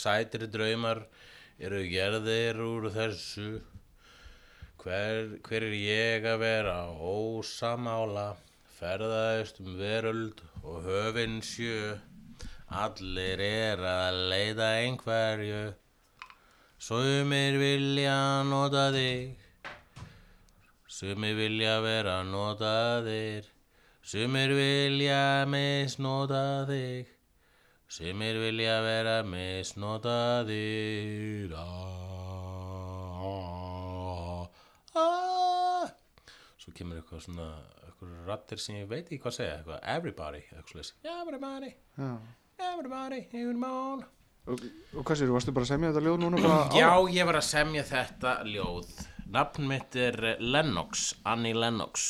Sætir draumar eru gerðir úr þessu hver, hver er ég að vera? Ósamála ferðaðist um veröld og höfin sjö. Allir er að leita einhverju. Sumir vilja nota þig. Sumir vilja vera notaðir. Sumir vilja misnota þig. Sumir vilja vera misnotaðir. Ah, ah. Svo kemur eitthvað svona eitthvað rattir sem ég veit ekki hvað segja eitthvað everybody eitthvað slags everybody, Já. everybody, even món Og, og hvað sér, varstu bara að semja þetta ljóð núna Já, ég var að semja þetta ljóð Nafn mitt er Lennox, Annie Lennox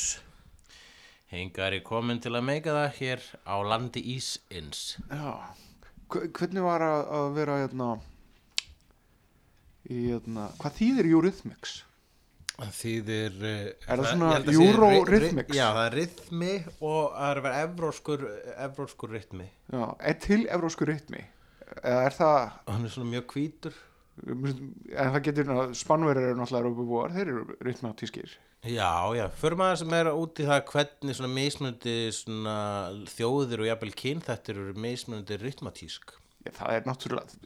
Hingar ég komin til að meika það hér á landi Ísins Já. Hve- Hvernig var að, að vera hérna í hérna, hvað þýðir Eurythmics? Það þýðir uh, Er það svona ég held að sé ry- Euro-rhythmics? ry- Já, það er rytmi og það er vera evróskur, evróskur rytmi Já, er til evrósku rytmi? Eða er það, hann er svona mjög hvítur en það getur, spannverðir eru náttúrulega Európubúar, þeir eru rytmatískir. Já, já, fyrir maður sem er út í það hvernig svona mismunandi svona þjóðir og jafnvel kyn þetta eru mismunandi rytmatísk það er náttúrulega,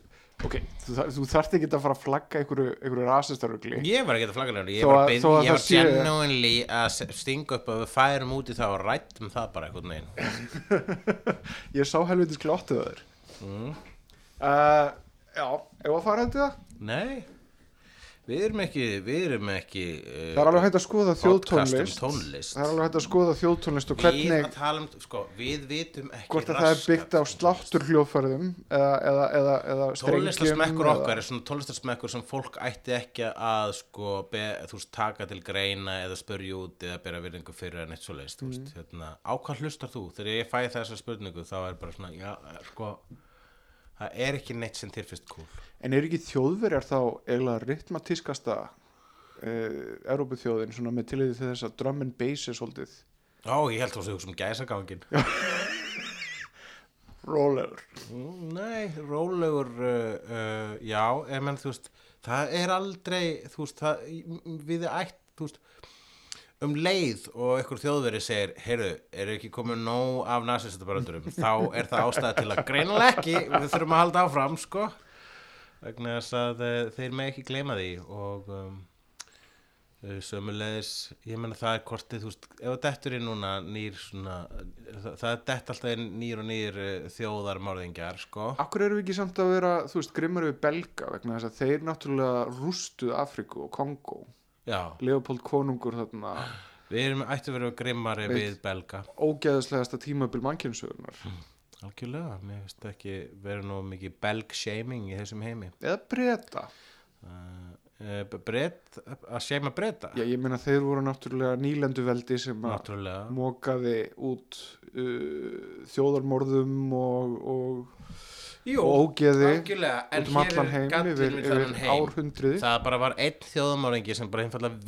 ok, þú, þar- þú þarft ekki að fara að flagga einhverju, einhverju rasistarugli. Ég var ekki að flagga nefnir, ég var, að ég það var sé- genuinely að stinga upp að við færum út í það og rættum það bara einhvern veginn Ég sá helvitis glottuð þér. mm. Uh, já, ef að fara þetta það? Nei, við erum ekki, við erum ekki uh, Það er alveg hægt að skoða um þjóðtónlist. tónlist. Það er alveg hægt að skoða þjóðtónlist og Við hvernig, að tala um, sko, við vitum ekki hvort að það er byggt á sláttur hljóðfærðum eða, eða, eða, eða strengjum. Tónlistarsmekkur okkar er svona tónlistarsmekkur sem fólk ætti ekki að sko, be, þú veist, taka til greina eða spörja út eða bera virðingu fyrir en eitt svo leist, Mm. hérna, á hvað hlustar þú? Þegar ég fæ þessa spurningu þá er bara svona, já, sko, það er ekki neitt sem þér fyrst cool. En er ekki þjóðverjar þá eiginlega rytmatískasta uh, Európuþjóðin svona með tiliði til þess að drum and bass er svolítið Ó, ég held þú að þú sem gæsagangin. rólegur. Mm, Nei, rólegur uh, uh, já, ég menn þú veist það er aldrei, þú veist það, við ætt, þú veist um leið og einhver þjóðveri segir heyrðu, er ekki komið nóg af nasistatabarandurum, þá er það ástæða til að greinilega ekki, við þurfum að halda áfram sko, vegna þess að uh, þeir með ekki gleyma því og um, uh, sömulegis, ég menna það er kortið, þú veist, ef það dettur inn núna nýr svona, það, það dett alltaf nýr og nýr uh, þjóðarmörðingjar, sko. Akkur eru við ekki samt að vera, þú veist, grimmur við belga vegna þess að þeir náttúrulega rústuð Afriku og Kongo. Leopold konungur þarna við erum ættu að vera grimmari Veit. við belga. ógeðslegasta tímabil mannkynnsögunar. Algjörlega, mér finnst ekki vera nú mikið belg-shaming í þessum heimi. Eða breyta. Uh, uh, brett, að seima bretta, Já, ég meina þeir voru náttúrulega nýlenduveldi sem að mókaði út uh, þjóðarmorðum og, og, Jú, og ógeði út um allan heim yfir, yfir árhundriði. Það bara var einn þjóðamóringi sem bara einfallega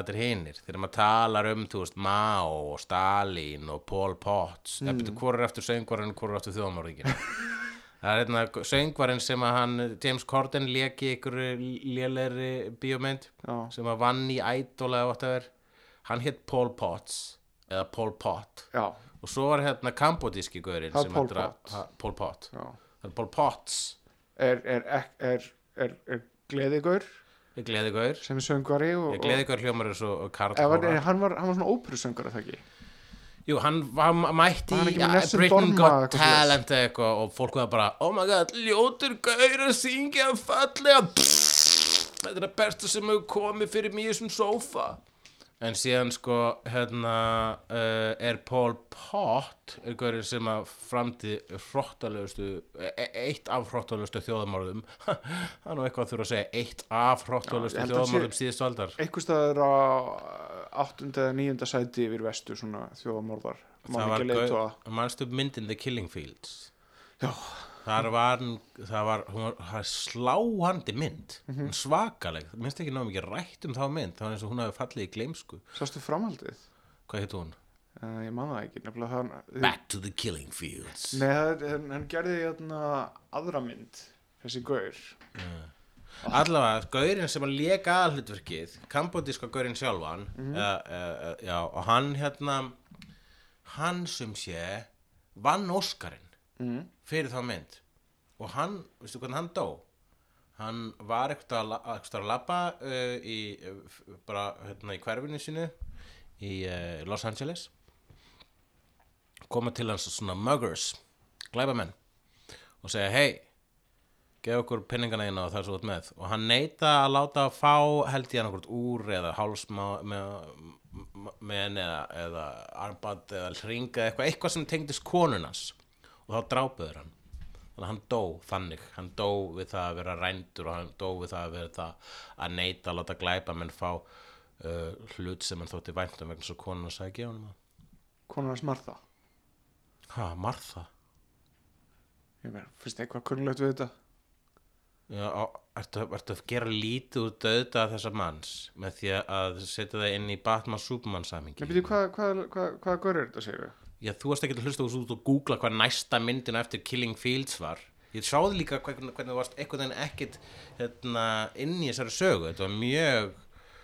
þetta er hinir. Þegar maður talar um, þú veist, Mao og Stalin og Pol Pot, mm. eða hvor er eftir söngvarinn, hvor er eftir þjóðamóringin. Það er hérna söngvarinn sem að hann, James Corden, leki ykkur lélegri bíómynd Já. sem að vann í whatever. Hann hétt Pol Potts, eða Pol Pot. Já, Og svo var hérna kambodíski gaurinn er sem Pol Pot. Pol Pot. er Pol Potts. Er, er, er, er, er, er gleðigaur? Ég gleði gaur sem er söngvari og, Ég gleði gaur hljómar eins og Karl og, Hóra hann, var, hann var svona óperusöngari það ekki Jú, hann var mætti hann í Britain Got? Talent eitthvað og fólk var bara Oh my god, ljótur gaur að syngja fallega Þetta er það besta sem hefur komið fyrir í þessum sófa En síðan sko, hérna, uh, er Paul Pott, er gaurinn sem að framti hrottalegustu, e eitt af hrottalegustu þjóðamorðum, það er nú eitthvað að þurfa að segja, eitt af að þjóðamorðum síðustu aldar. einhver staðar á áttunda eða níunda sæti yfir vestu svona þjóðamorðar það var, manstu myndin The Killing Fields Já. Þar var það var, var það er sláandi mynd. Mm svakaleg, minnst ekki ná mikið rætt um þá mynd, það var eins og hún hafi fallið í gleimsku sástu framhaldið? Hvað heit hún? uh, ég man það ekki. Nefnilega það Back to the Killing Fields. Nei, hann, hann gerði hérna aðra mynd þessi gaur. Allavega, gaurinn sem að leka aðhlutverkið, kambodíska gaurinn sjálfan Mhm. eða, eða, já, og hann hérna hann sem sé vann Óskarinn. Mm. Fyrir þá mynd. Og hann, veistu hvernig hann dó? Hann var eitthvað að, la- eitthvað að labba uh, í, uh, f- bara hérna í hverfinu sínu í uh, Los Angeles. Koma til hans svona muggers glæbamenn og segja hei gef okkur pinningana eina og það er svo út með. Og hann neita að láta að fá held ég hann okkur úr eða hálsma með henni eða, eða armband eða hringa eitthvað, eitthvað sem tengdist konunans og þá drápuður hann. Þannig að hann dó þannig. Hann dó við það að vera rændur og hann dó við það að vera það að neita að láta glæpa menn fá uh, hlut sem hann þótti væntum vegna svo konun að sagði gefa hann konar hans Martha. Ha, Martha? Ég meina, finnst eitthvað kunnulegt við þetta? Já, ertu, ertu að gera lítið úr döðda þessa manns með því að setja það inn í Batman Superman Nei, samingi byrju, hvað, hvað, hvað, hvað gaur er þetta, segir við? Já, þú varst ekki að hlusta út og googla hvað næsta myndin eftir Killing Fields var. Ég sáði líka hvernig, þú varst einhvern veginn ekkit hérna, inn í þessari sögu. Þetta var mjög,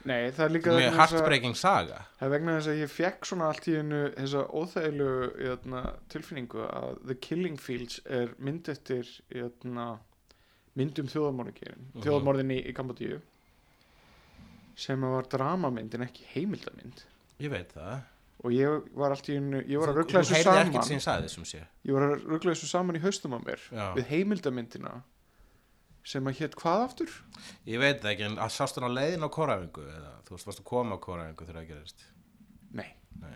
Nei, mjög heartbreaking saga. Það er vegna þess að ég fekk svona allt í hennu þessa óþægilu jötna, tilfinningu að The Killing Fields er mynd eftir jötna, mynd um þjóðamorðingin Mhm. þjóðamorðin í, í Kambodíu sem var dramamynd en ekki heimildamynd. Ég veit það og ég var allt í hennu ég var að ruggla þessu saman ég ég var að ruggla þessu saman í haustum á mér Já. við heimildamyndina sem að hétt hvað aftur? Ég veit ekki, en að sást hann á leiðin á kórafingu eða þú varst að koma á kórafingu þegar það gerist Nei, Nei.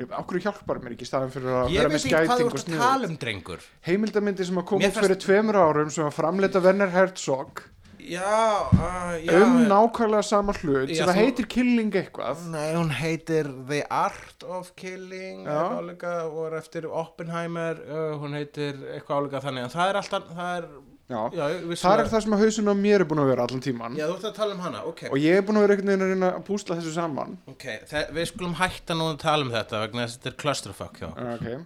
Ég, Akkur hjálpar mér ekki staðan fyrir að Ég vera veit með ekki hvað skæting þú og ert að tala um drengur heimildamindi sem að koma út fyrir tveimur árum sem að framleita Werner Herzog Já, uh, já um nákvæmlega sama hlut Já, sem það heitir Killing eitthvað. Nei, hún heitir The Art of Killing álega og er eftir Oppenheimer uh, hún heitir eitthvað álega þannig en það er alltaf, það er Já, það er það. sem að hausin á mér er búin að vera allan tíman Já, þú ert að tala um hana, ok, og ég er búin að vera einhvern veginn að reyna að púsla þessu saman. Ok Þe, Við skulum hætta nú að tala um þetta vegna þess að þetta er clusterfuck uh, okay.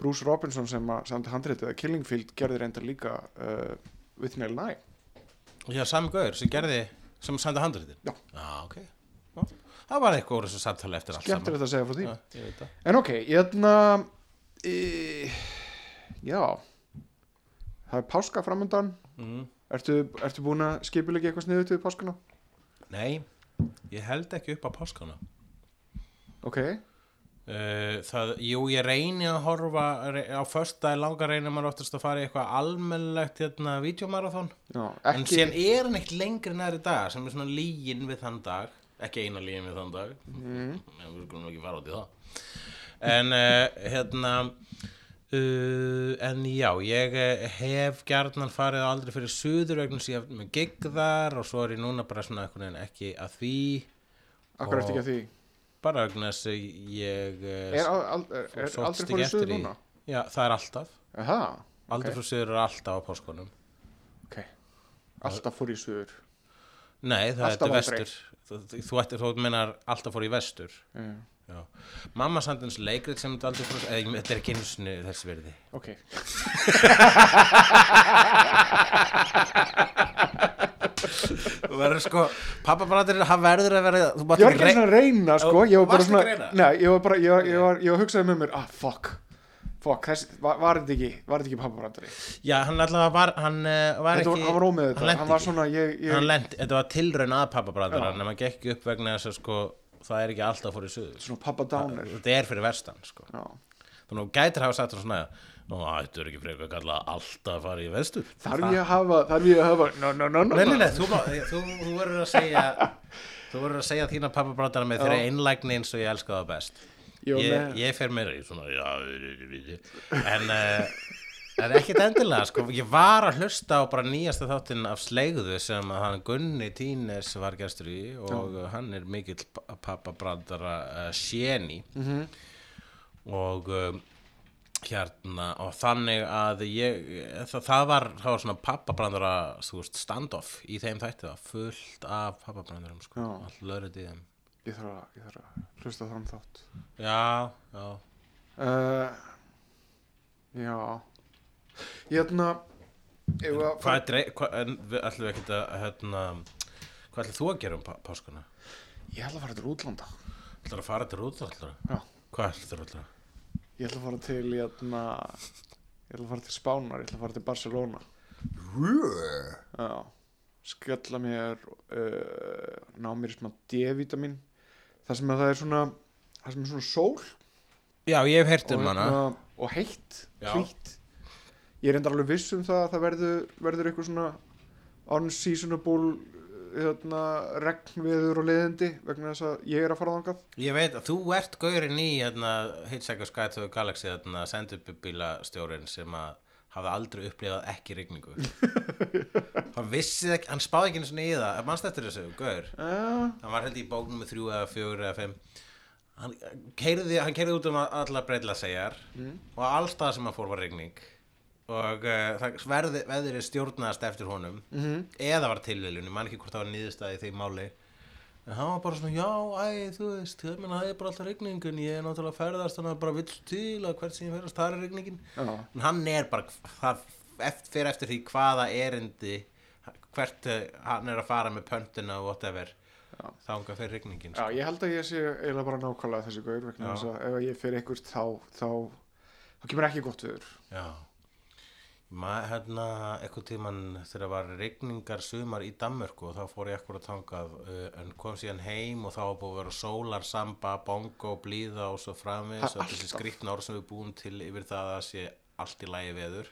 Bruce Robinson sem að samt handritið að Killing Field gerði reyndar líka uh, With Nail Nye Já, sami gauður sem gerði sem sandi handritin. Já. ok. Já. Það var eitthvað úr þessu samtali eftir allt Skemmtilegt að segja frá því. Já, En ok, ég ætna e, Já. Það er páska framundan. Mm. Ertu, ertu búin að skipulegja eitthvað sniðut við páskana? Nei, ég held ekki upp á páskana. Ok, það, jú, ég reyni að horfa á föstudagi langar reynir maður oftast að fara í eitthvað almennlegt hérna, videomarathon já, en síðan er hann eitt lengri næri dag sem er svona lígin við þann dag. Ekki eina lígin við þann dag. Mm, en við skulum ekki fara út í það. En uh, hérna uh, en já ég eh, hef gjarnan farið aldrei fyrir ég hef með gig þar og svo er ég núna bara svona ekki að því. Akkur ertu ekki að því bara vegna þess að ég eh, Er, al, er, er aldrei eftir suður því. núna? Já, það er alltaf Aha, Aldrei Ok. frá suður er alltaf á páskonum ok Alltaf fór í suður Nei, það Alltaf er vestur Þú, þú, þú menar alltaf fór í vestur. Já. Mamma sandins leikrit sem þetta aldrei fór eða, Þetta er ekki einu sinni þess virði Ok, Þú verður sko Pappa bara þetta hann verður að vera ég var ekki ekki svona að reyna sko, ég var bara svona? Nei, ég var bara, ég, var- ég var, ég var að hugsaði með mér Ah, fuck. Fokk, þess, var, var þetta ekki ekki pappabrandari Já, hann allavega var, hann uh, var ekki var, hann var ómið þetta, hann hann, var svona ég, ég, Hann lendi, þetta var tilraun að pappabrandara Já. en maður gekk upp vegna þess að sko það er ekki alltaf fór í suður. Svona pappa downer. Þetta er fyrir vestan sko. Þannig að gætir hafa sagt svona Nú, þetta er ekki frekar að kalla alltaf að fara í vestur þarf ég að hafa þarf ég að hafa no, no, no, no, Nei, nei, no. nei, þú, má- þú, þú verður að segja Þú verður að segja þína pappabrandara með þeirra einlægni eins og ég elska það best. Jó, ég, með- ég fer meira í svona já, en uh, en ekkert endilega sko, ég var að hlusta á bara nýjasta þáttinn af Slegðu sem að hann Gunni Tínes var gestur í og hann er mikill pa- pappabrandara uh, sjeni Mhm. og um, hérna og þannig að ég það, það var, var svona pappabrandara standoff í þeim þætti það fullt af pappabrandarum sko, all lögrið í þeim. Ég þarf að, að hlusta þann þátt. Já, já. Uh, já. Ég hérna Hvað er drei, hvað, en við ætlum við ekkert að, hérna, hvað ætlum þú að gera um pá- páskuna? ég ætla að fara til útlanda. Ætlum að fara til útlanda? Hvað ætlum þú ætlum? Ég ætla að fara til hérna ég ætla að fara til Spánar, ég ætla að fara til Barcelona. Já. Skella mér uh, ná mér í smá D-vitamin það sem að það er svona það sem er svona sól. Já, ég hef heyrt og, um hana. hérna, og heitt, hlýtt ég er enda alveg viss um það að það verður, verður eitthvað svona unseasonable hérna, regnviður og leiðindi vegna þess að ég er að fara þangað Ég veit að þú ert gaurinn í, hérna, Hitchhiker's Guide to the Galaxy, hérna, sendubílastjórin sem að hafa aldrei upplifað ekki rigningu. hann vissi ekki, hann spáði ekki einu svona í það, mannst eftir þessu, gaur. uh, hann var held í bóknum með þrjú eða fjögur eða fimm hann keiriði, hann keiriði út um alla breyðla segjar Mm. og allstað sem hann fór var rigning og uh, það verði, veðri stjórnaðast eftir honum. Mhm. eða var tilviljun, ég man ekki hvort það var nýðustæði því máli. En hann var bara svona, já, æ, þú veist það er bara alltaf rigning en ég er náttúrulega ferðast þannig að bara vill til að hvert sem ég ferðast það er rigningin. Já, en hann er bara það eftir, fyrir eftir því hvaða erindi hvert eh, hann er að fara með pöntuna og whatever Já. þanga fyrir rigningin já, ég held að ég sé eiginlega bara nákvæmlega þessi gaur ef ég fyrir einhvert þá, þá þá kemur ekki gott viður Já maður hérna eitthvað tíman þegar var rigningar sumar í Danmörku og þá fór ég ekkur að tangað uh, en kom síðan heim og þá búið að vera sólar, samba, bongo, blíða og svo Það er og þessi skrýtna orð sem við búum til yfir það að sé allt í lægi veður.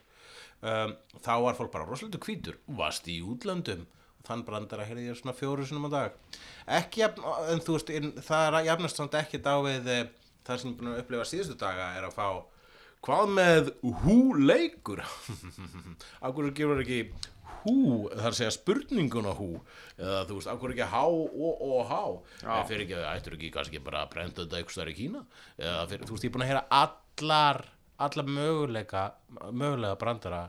Um, þá var fólk bara rosalega hvítur. Varst í útlöndum? Og þann brandara heyrði ég svona fjóru sinum á dag. Ekki en þú veist það er jafnast samt ekki dávið eh, það sem ég er búin að upplifa síðustu daga er að fá Hvað með hú leikur? Akkur gefur ekki hú, það að segja spurninguna hú eða þú veist, akkur ekki há og og há eða fyrir ekki, ættur ekki kannski bara að brenda þetta eitthvað stær í Kína? Eða fyrir, þú veist, ég er búin að heyra allar allar möguleika mögulega brandara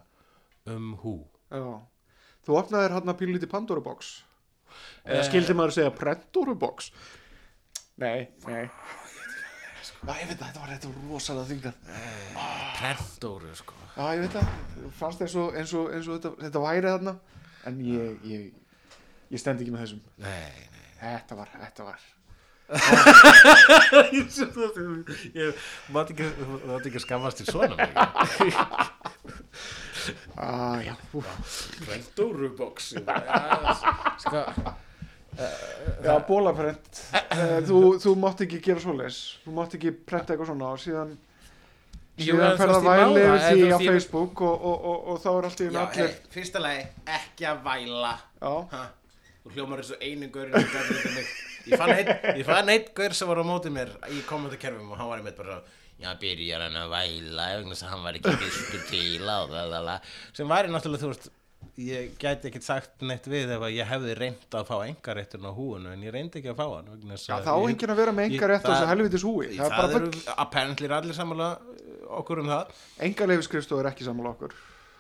um hú já. þú opnaðir hann að pílu lítið Pandora box eða skildi maður að segja Pandora box nei, nei Já, ég veit það, þetta var, þetta var rosalega þingað Prendóru, sko. Já, ég veit það, fannst eins og, eins og, eins og þetta, þetta væri þarna en ég, ég, ég stend ekki með þessum. Nei, nei. Þetta var, þetta var Ég mátti ekki, mátti ekki skammast til svona mikið. Ah, já, ú, Prendóru box Sko já bólaprent uh, þú, þú mátt ekki gera svoleiðis. Þú mátt ekki prenta eitthvað svona og síðan síðan ég má væli það, yfir en því á Facebook og, og, og, og þá er allt í Já, allir fyrsta lagi, ekki að væla. Þú hljómar eins og einu mig. Ég fann einn, ég fann einn gaur sem var á móti mér í kommentarkerfum og hann var einmitt bara Já, byrjar hann að væla hann var ekki fyrstur til á lalala sem væri náttúrulega, þú veist ég gæti ekkert sagt neitt við ef að ég hefði reynd að fá engarétturinn á húinu en ég reyndi ekki að fá hann já að þá ég- enginn að vera með ég- enga rétt á það- þessu helvitis húi. það er bara eru apparently er allir sammála uh, okkur um það. Enga leifiskrifstof er ekki sammála okkur.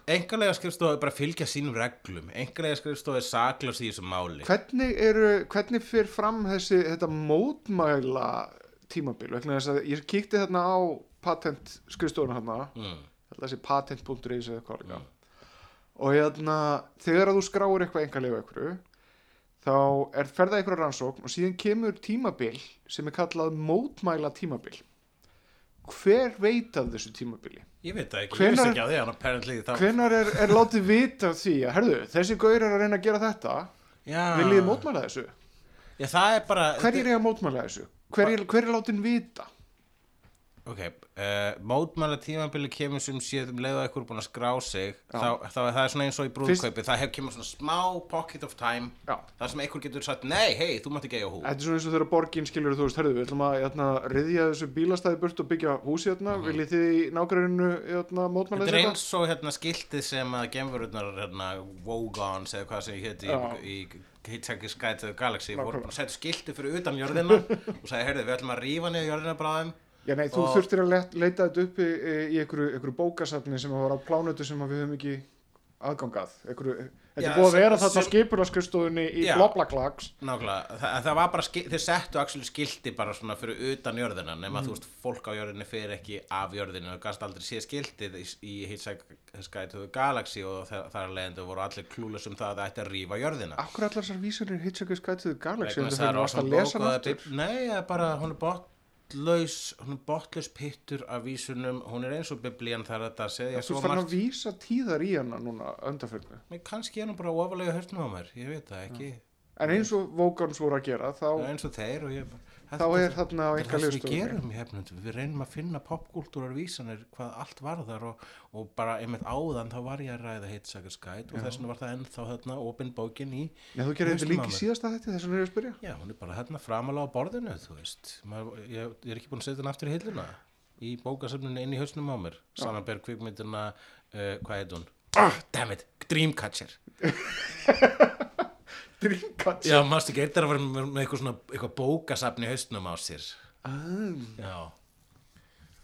Engalega skrifstofa er bara að fylgja sínum reglum. Engalega skrifstofa er saklaus í þessu máli. Hvernig eru, hvernig fyrir fram þessi, þetta mótmæla tímabil, ég kíkti þarna á patent skrifstofuna þarna, mm. þessi patent.is eða hvað líka og hérna, þegar að þú skráir eitthvað enga leifu einhverju þá er ferða einhverja rannsókn og síðan kemur tímabil sem er kallað mótmæla tímabil. Hver veit af þessu tímabili? Ég veit það ekki, Hvenær- ég vissi ekki á því hann apparently þá hvenar er, er látið vita af því að herðu, þessi gaur er að reyna að gera þetta? Já, viljið mótmæla þessu? Já, það er bara hverjir er að mótmæla þessu? Hver er, hver er látin vita Ok, uh, mótmæla tímabili kemur sem séð um leið og eitthvað er búin að skrá sig þá, þá er það svona eins og í brúðkaupi það hef kemur svona smá pocket of time Já. þar sem eitthvað getur sagt, nei, hei, þú mátt ekki eiga hú Þetta er svona eins og þegar borgin skilur þú veist, herðu, við ætlum að jæna, riðja þessu bílastæði burt og byggja húsi hérna, viljið þið í nágruninu jæna, mótmæla Mhm. Þetta er eins og hérna skiltið sem að gemururnar hérna Wogons eða hvað sem Já. í, í Hitchhiker's Guide to the Galaxy voru búin að setja skiltið fyrir utan jörðina og sagði, heyrðu, við ætlum að rífa niður jörðina bráðum Já, nei, þú þurftir að let, leita þetta upp í, í einhverju, bókasafni sem var á plánutu sem við höfum ekki aðgangað. Einhverju, þetta er búið að vera þarna skipularskrifstofunni í. Blablaklags. Nákvæmlega, það, það var bara, þeir settu actually skilti bara svona fyrir utan jörðina nema Mhm. þú veist, fólk á jörðinni fyrir ekki af jörðinu og gast aldrei sé skiltið í, í Hitchhiker's Galaxy og þar, leðandi voru allir klúlus um það að það ætti að rífa jörðina Akkur allar þessar vísunir Hitchhiker's Galaxy en það er að lesa hann bókaða aftur. bib- Nei, bara, hún er botlaus hún er botlaus pittur af vísunum. Hún er eins og biblían þar að þetta segja Þú fann að vísa tíðar í hana núna undarförnu. Nei, kannski er hún bara ofalega hörstum á mér. Ég veit það ekki. En eins og Vógans voru að gera, þá, Það er eins og þeir og ég bara þá er þarna á er sem við gerum í hefnundum, við reynum að finna popkúltúrar vísanir hvað allt varðar og, og bara einmitt áðan þá var ég að ræða Guide og þess vegna var það ennþá þarna opin bókin í Já, þú gerir þetta í mér. síðasta þetta, þess vegna er ég að spyrja. Já, hún er bara hérna framalega á borðinu, þú veist. Maður, ég, ég er ekki búin að setja hann aftur í hilluna í bókasöfninu inn í hausnum á mér. Samanber kvikmyndina, uh, hvað heit hún? Ah, damn it, Dreamcatcher Dreamcatcher. Já, mástu ekki, að vera með eitthvað svona eitthvað bókasafn í hausnum á sér Ah, Já,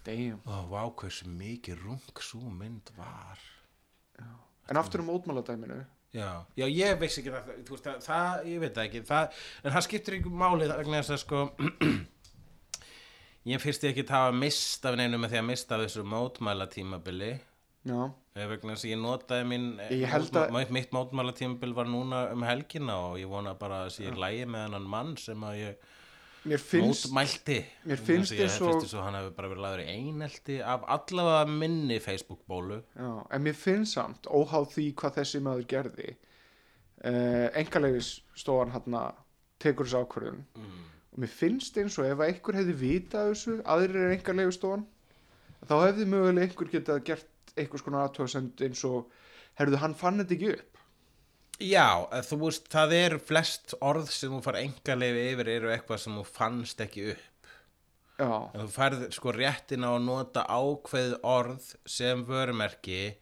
damn. Ó, vá, hversu mikið rung svo mynd var En aftur um mótmáladæminu. Já, já, ég veist ekki það, veist, það, það ég veit það ekki, það, en það skiptir ykkur máli það vegna þess að sko ég fyrst ekki hafa mist af neinu með því að mista af þessu mótmæla tímabili Já. Vegna þess að ég notaði mín Ég held að- mitt mótmæla tímabil var núna um helgina og ég vona bara að ég lægi með hennan mann sem að ég Mér finnst, mótmælti mér finnst þess að ég þess að hann hefur bara verið laður í einelti af allavega minni Facebook-bólu já, en mér finnst samt, óháð því hvað þessi maður gerði, uh, engalegis stofan hann tekur þessu ákvörðun. mm. Og mér finnst eins og ef að einhver hefði vitað þessu, aðrir er engalegu stofan, þá hefði mögulega einhver getað gert einhvers konar aðtöðsend eins og, herruðu, hann fann þetta ekki upp. Já, eh, þú veist, það eru flest orð sem þú far engaleifi yfir eru eitthvað sem þú fannst ekki upp. Já, en þú færð sko réttin á að nota ákveð orð sem vörumerki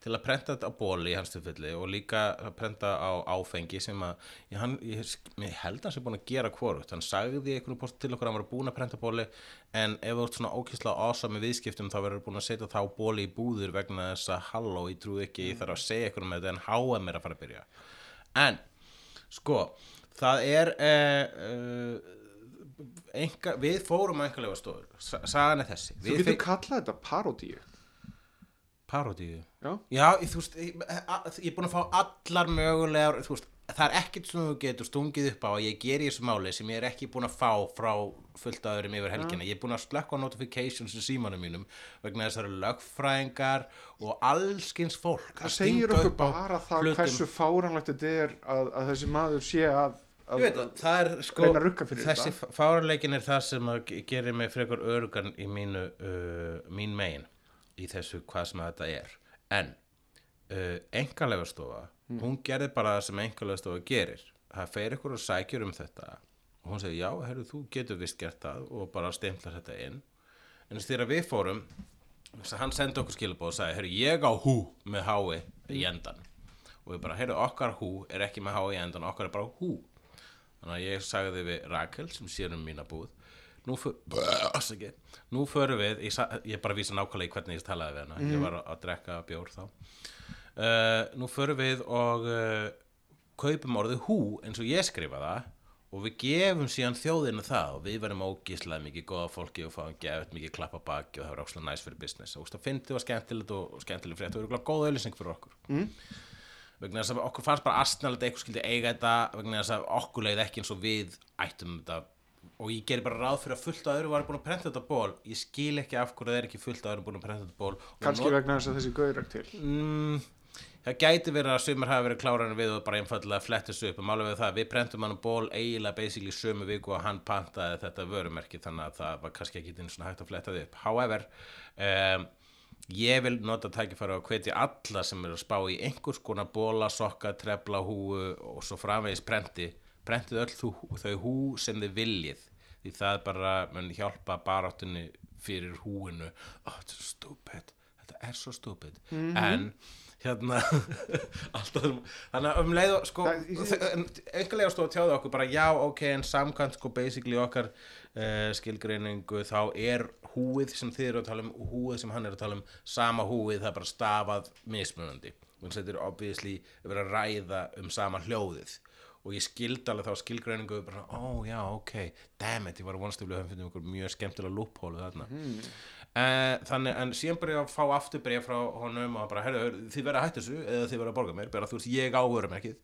til að prenta þetta á bóli í hans tilfelli og líka að prenta á áfengi sem að ég, hann, ég, ég held að hann sé búin að gera hvorugt. Hann sagði í einhvern post til okkur að hann var búin að prenta bóli en ef þú ert svona ókýrslega awesome með viðskiptum þá verður búin að setja þá bóli í búður vegna þess að halló, ég trúi ekki, ég þarf að segja eitthvað með þetta en HM er að fara að byrja. En, sko það er uh, uh, enga, við fórum á einhverlega stofur, sagan er þessi. Þú getur kallað þetta parodíu. parodíu Já, Já, ég, þú veist, ég, a- ég er búin að fá allar mögulegar, þú veist, það er ekkert sem þú getur stungið upp á að ég geri í þessu máli sem ég er ekki búin að fá frá fullt öðrum yfir helgina. Ég er búin að slökka notifications í símanum mínum vegna þess að það eru lögfræðingar og allskins fólk það að segir okkur bara það hlutum. hversu fáranlegt þetta er að, að þessi maður sé að, að veit það, það er sko, reyna að rugga fyrir þessi fáraleikin er það sem að ge- gerir mig frekar örugan í mínu, uh, mín megin í þessu hvað sem þetta er. En uh, engalega hún gerði bara það sem engalega gerir. Það fer ykkur og sækjur um þetta og hún segir, já, herru, þú getur vist gert það og bara stimplar þetta inn. En þess þegar við fórum, að hann sendi okkur skilabóð og sagði, herru, ég á hú með hái í endan. Og við bara, herru, okkar hú er ekki með hái í endan, okkar er bara hú. Þannig að ég sagði við Rakel sem sér um mína búð Nú, nú förum við ég, ég bara vísa nákvæmlega í hvernig ég talaði við hana Ég var að, að drekka bjór þá uh, Nú förum við og uh, kaupum orðið hú eins og ég skrifa það og við gefum síðan þjóðinu það og við verðum ógíslega mikið góða fólki og fáum gefið mikið klappa baki og það verður óslega næs fyrir business. Og það finnst þið var skemmtilegt og, og skemmtileg frétt og það verður góð auðlýsing fyrir okkur. Mm. vegna þess að okkur fannst bara astnalegt að eitthvað skildi eiga þetta vegna þess að okkur leið ekki eins og við ættum þetta. Og ég gerir bara ráð fyrir að fullt af öðru var búin að prenta þetta ból ég skil ekki af hverju það er ekki fullt af öðru búin að prenta þetta ból Og kannski not- vegna þess að þessi gauður er til. Mm, það gæti verið að sumir hafa verið kláran við og bara einfallega flettu sig upp. Og mála við það, við prentum hann ból eiginlega basically sömu viku og hann pantaði þetta vörumerki þannig að það var kannski ekki einu svona hægt að fletta þið upp. However um, ég vil nota tækifæri að hvetja alla sem eru að spá í einhvers konar bóla, sokka, trefla, húu og svo framvegis prenti prentið öll þú, þau hú sem þið viljið. Því það bara mun hjálpa baráttunni fyrir húinu. Oh, þetta er svo stúpid. Svo stúpid. En hérna alltaf þannig að um leið og sko einhverlega stóð að tjáða okkur bara já ok en samkvæmt sko basically okkar uh, skilgreiningu þá er húið sem þið eru að tala um og húið sem hann er að tala um sama húið það er bara stafað mismunandi. Og þetta er obviously verið að ræða um sama hljóðið. Og ég skildi alveg þá skilgreiningu bara, ó já, ok, damn it ég var að vonast að okkur mjög skemmtilega loophólu þarna. Mm. Þannig, en síðan ég að fá aftur bregð frá honum og bara, herru, þið verða að hætta þessu eða þið verða að borga mér, bara þú veist, ég áhurum ekki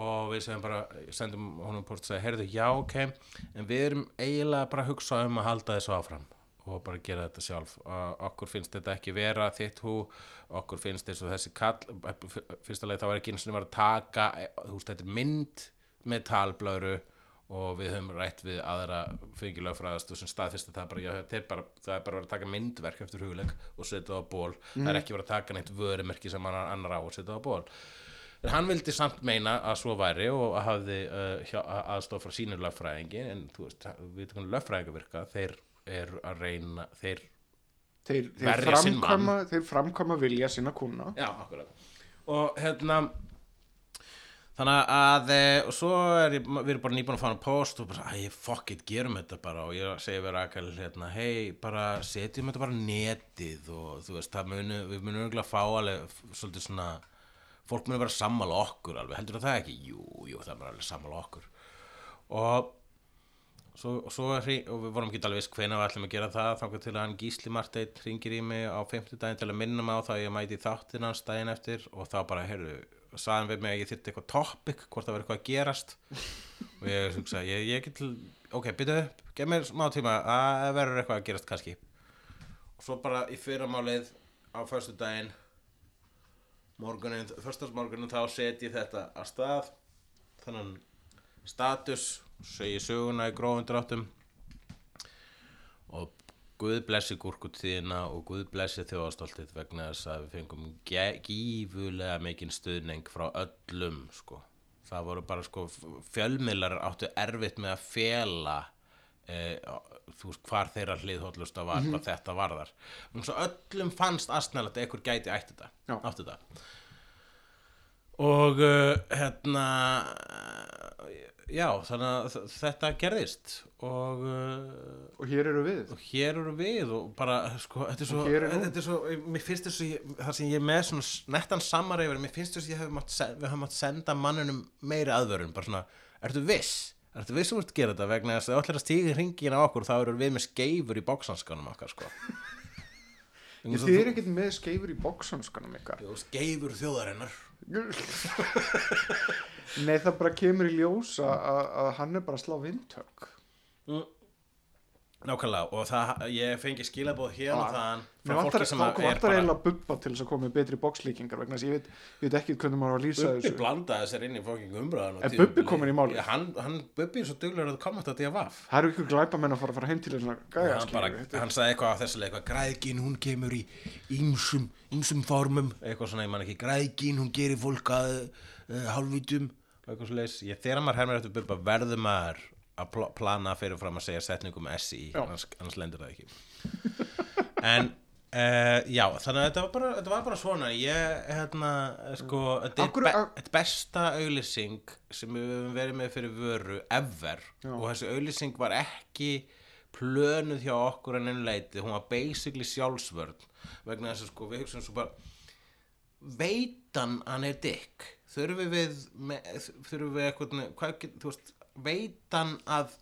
og við segjum bara sendum honum post og segja, herru, já, ok en við erum eiginlega bara að hugsa um að halda þessu áfram og bara gera þetta sjálf. Og okkur finnst þetta ekki vera þitt hú okkur finnst og þessi kall fyrsta leið þá er ekki eins og var að taka þú veist þetta er mynd með talblöru og við höfum rætt við aðra fengilögfræðastu sem staðfyrst að það bara, já, bara það er bara verið að taka myndverk eftir hugleik og setja það á ból. Það er ekki verið að taka neitt vörumerki sem annar, annar á og setja það á ból. En hann vildi samt meina að svo væri og hafði uh, aðstof frá sínur lögfræðingi en þú veist, við veitum hvernig lögfræðingar virka þeir eru að reyna þeir, þeir, þeir, Verja sinn framkvæma, þeir framkvæma vilja sína kuna já, akkurat. Og hérna þannig að e, og svo er ég, við erum bara nýbúin að fá hann post og bara, æ, fuck it, gerum þetta bara. Og ég segi við Rakel hérna, hei, bara setjum þetta bara á netið og þú veist, það munu, við munum örgulega að fá alveg svolítið svona fólk munum vera sammála okkur alveg, heldur það ekki? Jú, jú, það er alveg sammála okkur. Og svo, svo er, hring- og við vorum ekki alveg viss hvenær við ætlum að gera það þangar til að hann Gísli Marteit ringir í mig á 50 daginn til að minna mig á það að ég mæti í þáttin hans daginn eftir. Og þá bara, heyrðu, sagðan við mig að ég þyrfti eitthvað topic, hvort það var eitthvað að gerast. Og ég hugsa, ég, ég get ok, byrju upp, gef mér smá tíma að verður eitthvað að gerast kannski. Og svo bara í fyrramálið á föstu daginn morgunin, föstarsmorgunin þá set ég þetta að stað þannig status segi söguna í grófum dráttum. og Guð blessi gúrkutíðina og Guð blessi þjóðastoltið vegna þess að við fengum gífulega mikinn stuðning frá öllum sko. það voru bara sko fjölmiðlar áttu erfitt með að fela e, þú veist hvar þeirra hliðhóllusta var hvað þetta varðar og svo öllum fannst astnælt að einhver gæti ætti þetta Já. átti þetta og uh, hérna já, þannig að þetta gerðist og uh, og hér eru við. og hér eru við og bara sko, þetta er svo, þetta er svo mér finnst þess að það sem ég er með svona nettan samar yfir, mér finnst þess að hef mátt, við höfum mátt senda mannunum meiri aðvörun bara svona, ertu viss? Ertu viss um að gera þetta? Vegna þess að allir að stíga hringin á okkur þá eru við með skeifur í bóksanskanum okkar sko Ég þið er ekkert með skeifur í bóksanskanum ykkar? Jú, skeifur þjóðarinnar. Nei það bara kemur í ljós að hann er bara að slá vindtök mm. Nákvæmlega og það, ég fengi skilabóð hérna Ah, þaðan Mér frá vantar, fólki sem það að er vantar bara eiginlega bubba til þess að koma með betri bókslíkingar vegna þess að ég veit, veit ekki hvernig maður á að lýsa Bubbi þessu. blandaði sér inn í fóking umræðan Er Bubbi kominn í málið? Já, hann, hann Bubbi er svo duglegur að koma þetta DFF Það eru ykkur glæpamenn að fara að fara heim til þess að gæja hann, bara, hann sagði eitthvað á þessu leik græðgin hún kemur í ýmsum, ýmsum formum. Eitthvað svona, ég man ekki, að pl plana fyrir fram að segja setningum S í, Já. annars, annars lendur það ekki. En Uh, já, þannig að þetta var bara, þetta var bara svona. Ég, hérna, sko þetta er, be, besta auglýsing sem við höfum verið með fyrir vöru ever. Já. og þessi auglýsing var ekki plönuð hjá okkur en einu leiti hún var basically sjálfsvörn. Vegna þess að sko við hugsaum svo bara veitan hann er dick þurfum við með, þurfum við eitthvað hvað, þú veist, veitan að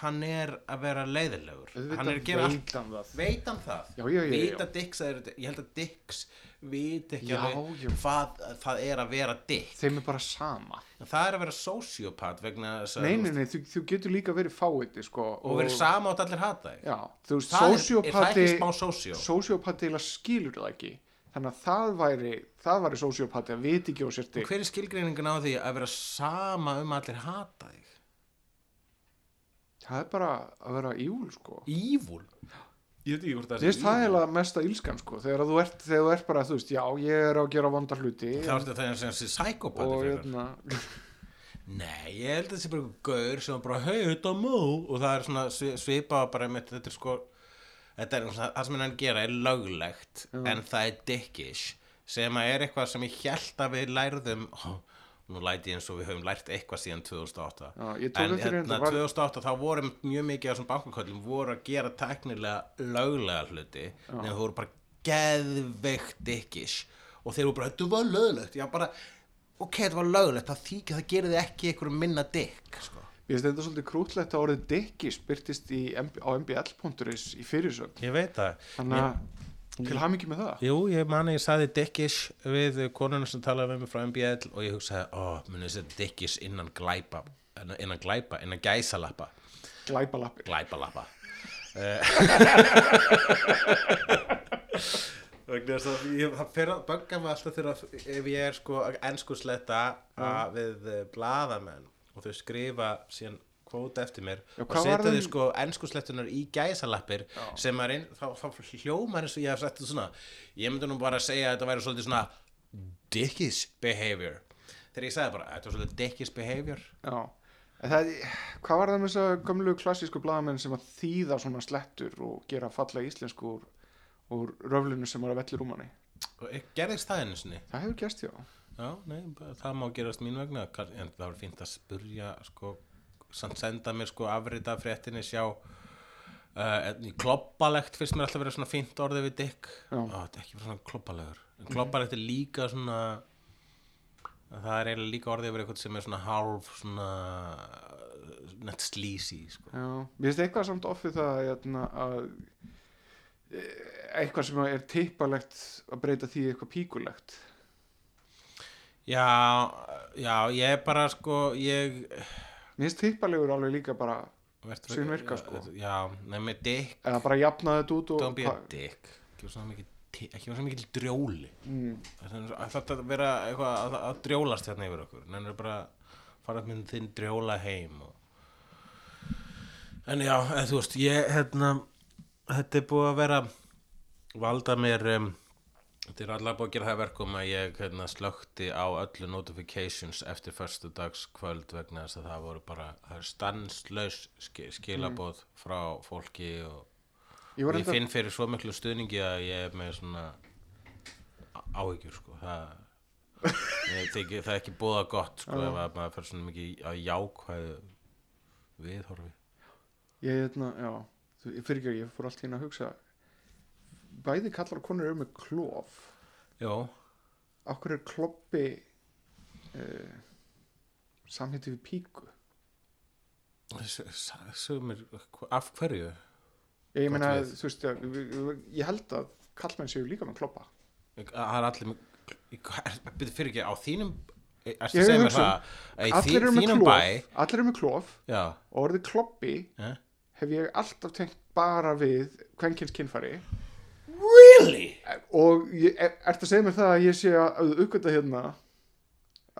hann er að vera leiðilegur hann er að gera allt. veit hann það. Veit hann það? Já, já, já, veit að Dix er, ég held að Dix viti ekki alveg hvað það er að vera dick. Þeim er bara sama. Það er að vera sociopat nei, nei, nei, þú, þú getur líka verið fáiði sko, og verið sama átt allir hata þig. Það er, er það sociopati ekki smá socio sociopati skilur það ekki þannig að það væri það væri sociopati að viti ekki á sér þig. hver er skilgreiningin á því að vera sama um að allir hata þig? Það er bara að vera íúl sko. Ívúl Ég veit ekki hvort það veist það er eiginlega mesta ílskan sko. Þegar þú ert, þegar þú ert bara, þú veist, já, ég er að gera vonda hluti. Það er það sem sé og sækopati hérna, Nei, ég held að þetta sé bara gaur sem er bara, hei, þetta má og það er svona svi- svipað bara með þetta er sko þetta er það sem hann gera er löglegt en það er dickish sem að er eitthvað sem ég held að við lærðum ó, nú læti ég eins og við höfum lært eitthvað síðan 2008 Já, en hérna hérna, var- 2008 þá voru mjög mikið af þessum bankaköllum voru að gera teknilega löglega hluti en það voru bara geðveikt dickish. Og þeir voru bara, þetta var löglegt. Já bara, ok, þetta var löglegt það það gerir þið ekki einhverjum minna dick sko. Ég veist þetta svolítið krútlegt að orðið dikkis byrtist á mbl.is í fyrirsögn. Ég veit það. Þannig að til hamingi með það. Jú, ég mani, ég saði dickish við konuna sem talaði við mig frá MBL og ég hugsaði, ó, muni þessi dickish innan glæpa, innan glæpa, innan gæsalappa, þess að ég það fer að bögga mig alltaf þegar ef ég er sko enskursletta að við blaðamenn og þau skrifa síðan kvóta eftir mér Já, og var setja þau sko enskurslettunar í gæsalappir sem er inn, þá, þá hljómar eins og ég hef sagt þetta svona ég myndi nú bara að segja að þetta væri svolítið svona dickish behavior. Þegar ég sagði bara, þetta var svolítið dickish behavior. Já. Það, hvað var það með þess að gömlu klassísku blaðamenn sem að þýða svona slettur og gera falla íslensku úr, úr röflinu sem er að velli rúmanni gerðist það einu sinni? Það hefur gerst já Já, nei, það má gerast mín vegna en það var fínt að spurja sko, senda mér sko afrita af fréttinni sjá uh, klopbalegt finnst mér alltaf vera svona fínt orðið við. Á, þetta er ekki svona kloppalegur en klopbalegt er líka svona það er eiginlega líka orðið yfir eitthvað sem er svona hálf svona nett slísi sko. Mér finnst eitthvað samt offið það hérna, að eh, eitthvað sem er tippalegt að breyta því eitthvað píkulegt já, já, ég er bara sko ég mér finnst tippalegur alveg líka bara Sem virka, sko. Já, með dick eða bara jafna þetta út og Don't be a dick. Ekki svona mikið ti- ekki svona mikið drjóli. Mm, þarf að vera eitthvað að, að drjólast hérna yfir okkur. Nennir bara fara upp með þinn drjóla heim og... En já, eða, þú veist, ég hérna Þetta er búið að vera valda mér um, Þetta er allavega búið að gera það að verkum að ég hérna, slökti á öllu notifications eftir förstu dags kvöld vegna þess að það voru bara stanslaus ski, skilaboð frá fólki og ég ég enda finn fyrir svo miklu stuðningi að ég er með svona áhyggjur sko. Það, þykir, það er ekki búða gott sko ef að maður fyrir svona mikið að jákvæðu viðhorfi. Ég, hérna, já, fyrir ekki að ég fór allt hérna að hugsa bæði kallar og konur eru með klof. Jó, okkur er kloppi uh, samhætti við píku? Sumir, af hverju? ég, ég meina, þú veist, ég, ég held að kallmenn séu líka með kloppa Það er allir byrju fyrir ekki á þínum Erstu Ég að segja mér hugsa um, allir eru með klof allir eru með klof Já, og orðið kloppi eh? hef ég alltaf tengt bara við kvenkins kynfæri Really? og ég, er, ertu að segja mér það að ég sé að uppgöta hérna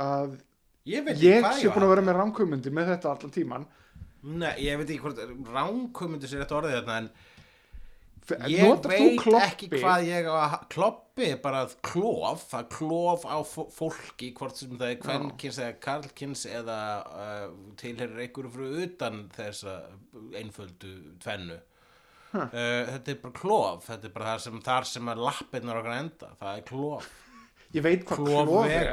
að Ég ég sé búin að vera þetta. með rámkvömyndi með þetta allan tíman Nei, ég veit ekki hvort ránkvömyndu sér þetta orðið þarna en ég veit ekki hvað ég að kloppi er bara klof, það klof á fó- fólki hvort sem það er kvenkins eða karlkins eða uh, tilherir einhverju frá utan þessa einföldu tvennu uh, þetta er bara klof þetta er bara þar sem, þar sem að lappirnar okkar enda, það er klof. Ég veit hvað klof er.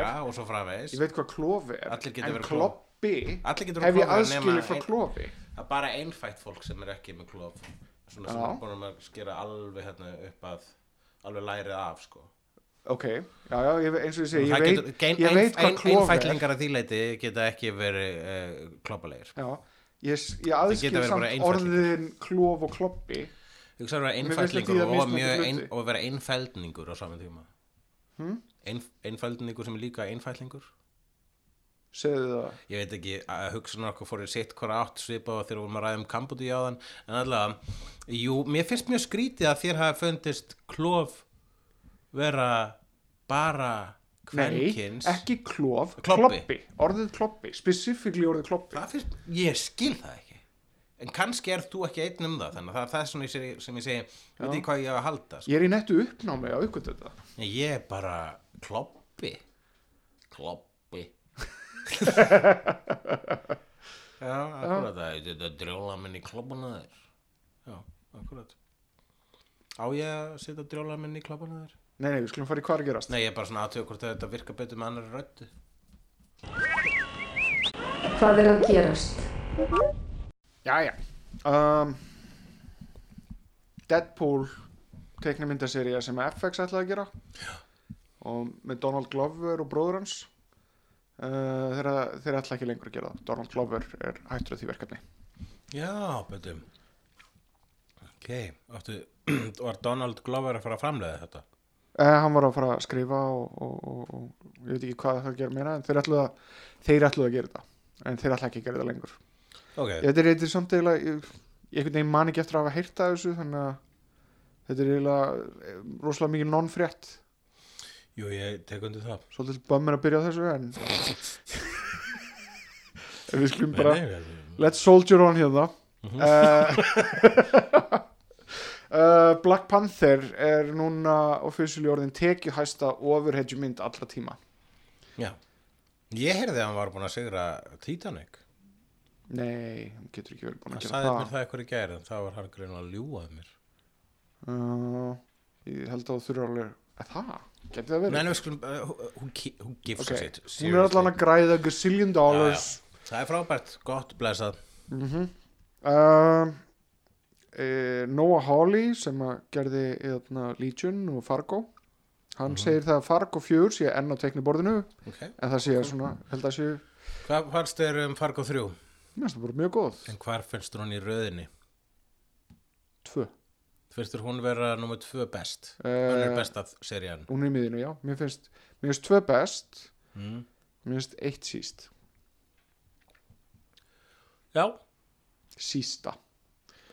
ég veit hvað klof er. En kloppi hef ég nema frá ein- klofi? Það er bara einfætt fólk sem er ekki með klof. Svona sem er búin að skera alveg hérna upp að alveg lærið af sko. Ok, já já, ég, eins og ég segi ég veit, getur- gein- ég ein- veit hvað ein- klof er. einfætlingar að því leiti geta ekki verið uh, kloppalegir já, ég, ég aðskil samt orðin klof og kloppi þú veist að vera þýða og, mjög ein, og vera einfældningur á saman tíma. Hmm? Ein, einfaldningur sem er líka einfaldningur segðu það. Ég veit ekki að hugsanar okkur fór í sitt hvora átt svipað og þegar vorum að ræða um Kambodí á þann en allavega, jú, mér finnst mjög skrítið að þér hafi fundist klof vera bara kvenkins Nei, ekki klof, Klobbi. kloppi. Orðið kloppi, specifíkli orðið kloppi. það finnst, ég skil það ekki en kannski er þú ekki einn um það þannig að það er það sem ég sem ég segi veit ekki hvað ég á að halda sko. Ég er í nettu uppnámi á ykkur þetta. Ég er bara kloppi kloppi já, akkurat það þetta drjóla minn í kloppuna þér já, akkurat á ég að setja drjóla minn í kloppuna þér Nei, nei, við skulum fara í hvað að gerast. nei, ég er bara svona aðtöku hvort þetta virka betur með annari röddu Hvað er að gerast? Jæja. Um, Deadpool teiknumyndaserja sem FX ætlaði að gera og með Donald Glover og bróður hans uh, þeir, þeir ætla ekki lengur að gera það Donald Glover er hættur af því verkefni já, betur ok, áttu var Donald Glover að fara að framleiða þetta uh, hann var að fara að skrifa og, og, og, og ég veit ekki hvað það að gera meira en þeir ætluðu að, þeir ætluðu að gera þetta en þeir ætla ekki að gera þetta lengur. Ok, þetta er eitthvað samt eiginlega ég, ég man ekki eftir að hafa heyrt að þessu þannig að þetta er eiginlega eh, rosalega mikið non-frétt. Jú, ég tek undir það. Svolítið bömmir að byrja þessu en við skulum bara Nei, nei, let's soldier on hérna. Uh, uh, Black Panther er núna officially orðin tekið hæsta overhedju mynd allra tíma. Já. Ég heyrði að hann var búin að sigra Titanic. Nei, hann getur ekki vel búin að sagði gera mér það. það eitthvað í gæri en það var hann grein að ljúað mér. Uh, ég held að þú þurfa alveg að það, getur það verið? Nei, við skulum, uh, who, who, gi- who gives Ok, a shit? Hún er allan að græða gazillion dollars. Það er frábært, gott, blessað. Mm uh, e, Noah Hawley sem að gerði eðna, Legion og Fargo. Hann segir það að Fargo 4 sé enn á teikniborðinu. Okay. en það sé svona, held að sé Hvað fannst þér um Fargo 3? mér finnst það bara mjög góð. En hvar finnst hún í röðinni? tvö. Finnst hún vera nummið 2 best? Hún er besta serían. hún er í miðinu, já, mér finnst mér finnst tvö best, mm. mér finnst eitt síst. Já, sísta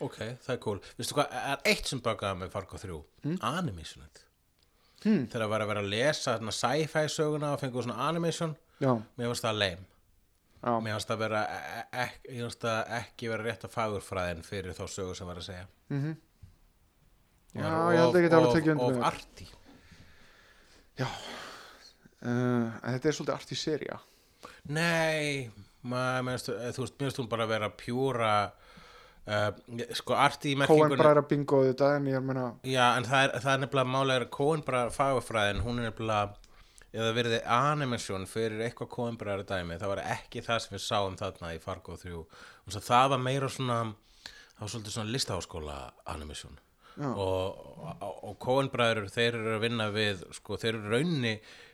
ok, það er cool. Vistu hvað, er eitt sem bakaði með Fargo 3 mm? Animationet Hmm. Þegar var að vera að lesa sci-fi söguna og fengu svona animation já, Mér fannst það leim já, Mér fannst það vera e- e- ek, Ég fannst það ekki vera rétt að fagurfræðin fyrir þá sögu sem var að segja. Mhm. Já, Og ég held ekki að of- hafa tekið undir þér. arti uh, en þetta er svolítið arti seria Nei, maður, mér finnst, eh, þú finnst bara að vera pjúra uh, sko, arti í Coen merkingunni bræðra bingo þetta en ég er að meina Já, en það er, það er nefnilega málega Coen bara fagurfræðin, hún er nefnilega eða verði animation fyrir eitthvað Coen bara dæmi, það var ekki það sem við sáum þarna í Fargo 3 og það var meira svona það var svolítið svona listaháskóla animation. Já. og, og, og Coen bræður þeir eru að vinna við sko, þeir eru raunni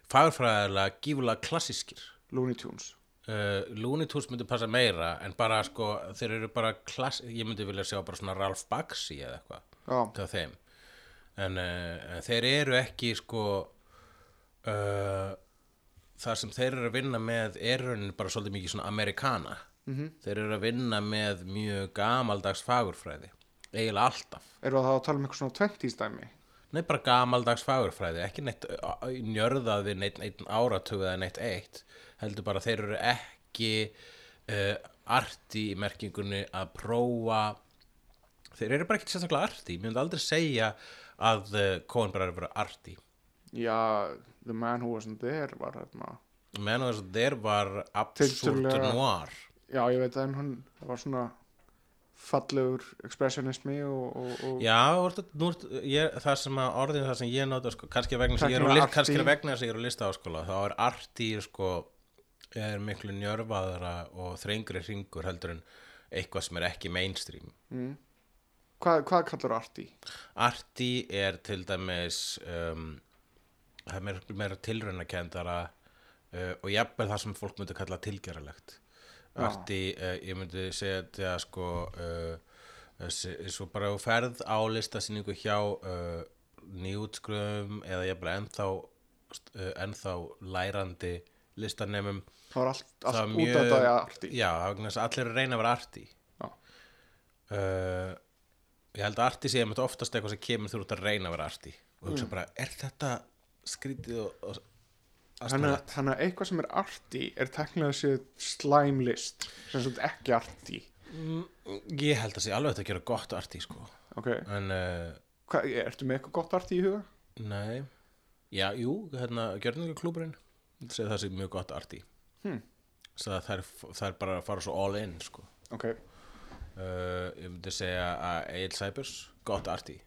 fagurfræðilega gífulega klassískir. Looney Tunes uh, Looney Tunes myndi passa meira en bara sko, þeir eru bara klass ég myndi vilja sjá bara svona Ralph Bakshi eða eitthvað til þeim. En uh, þeir eru ekki sko uh, það sem þeir eru að vinna með er raunin bara svolítið mikið svona amerikana -hmm. þeir eru að vinna með mjög gamaldags fagurfræði eiginlega alltaf. Eru það að tala um eitthvað svona 20s dæmi? Nei, bara gamaldags fagurfræði, ekki neitt njörðað við neitt, neitt áratug eða neitt eitt, heldur bara þeir eru ekki uh, arti í merkingunni að prófa, þeir eru bara ekki sérstaklega arti, mér myndi aldrei segja að uh, Coen bara er að vera arti. já, The Man Who Wasn't There var hérna Menn og þess að þeir var absúrt noir. já, ég veit en hann var svona fallegur expressionismi og, og, og Já, ert- nú ég, það sem að orðin það sem ég nota, sko, kannski vegna þess að ég er á að lista áskóla, þá er arti, sko, er miklu njörfaðara og þrengri hringur heldur en eitthvað sem er ekki mainstream. mm. hvað, hvað kallar arti? Arti er til dæmis, um, það er meira, meira tilraunakendara uh, og jafnvel það sem fólk myndi kalla tilgeralegt. Já. Arti, uh, ég myndi segja þetta sko, uh, svo bara þú ferð á listasýningu hjá uh, nýútskruðum eða jafnvel ennþá uh, ennþá lærandi listanemum það var allt, Það allt var út af þetta arti. Já, að allir eru að reyna að vera arti. Uh, Ég held að arti sé einmitt oftast eitthvað sem kemur þú út að reyna að vera arti. Og hugsa Mm. bara, er þetta skrítið og, og þannig að- þannig að eitthvað sem er arti er teknilega séð slæmlist sem sagt ekki arti. Ég held að sé alveg þetta að gera gott arti sko. ok, en uh, Hva, ertu með eitthvað gott arti í huga? nei. Já, jú, hérna, gjörningaklúburinn það það sé mjög gott arti Hmm. það er, það er bara að fara svo all in sko. ok, uh, ég myndi segja að Egil Sæbjörns gott arti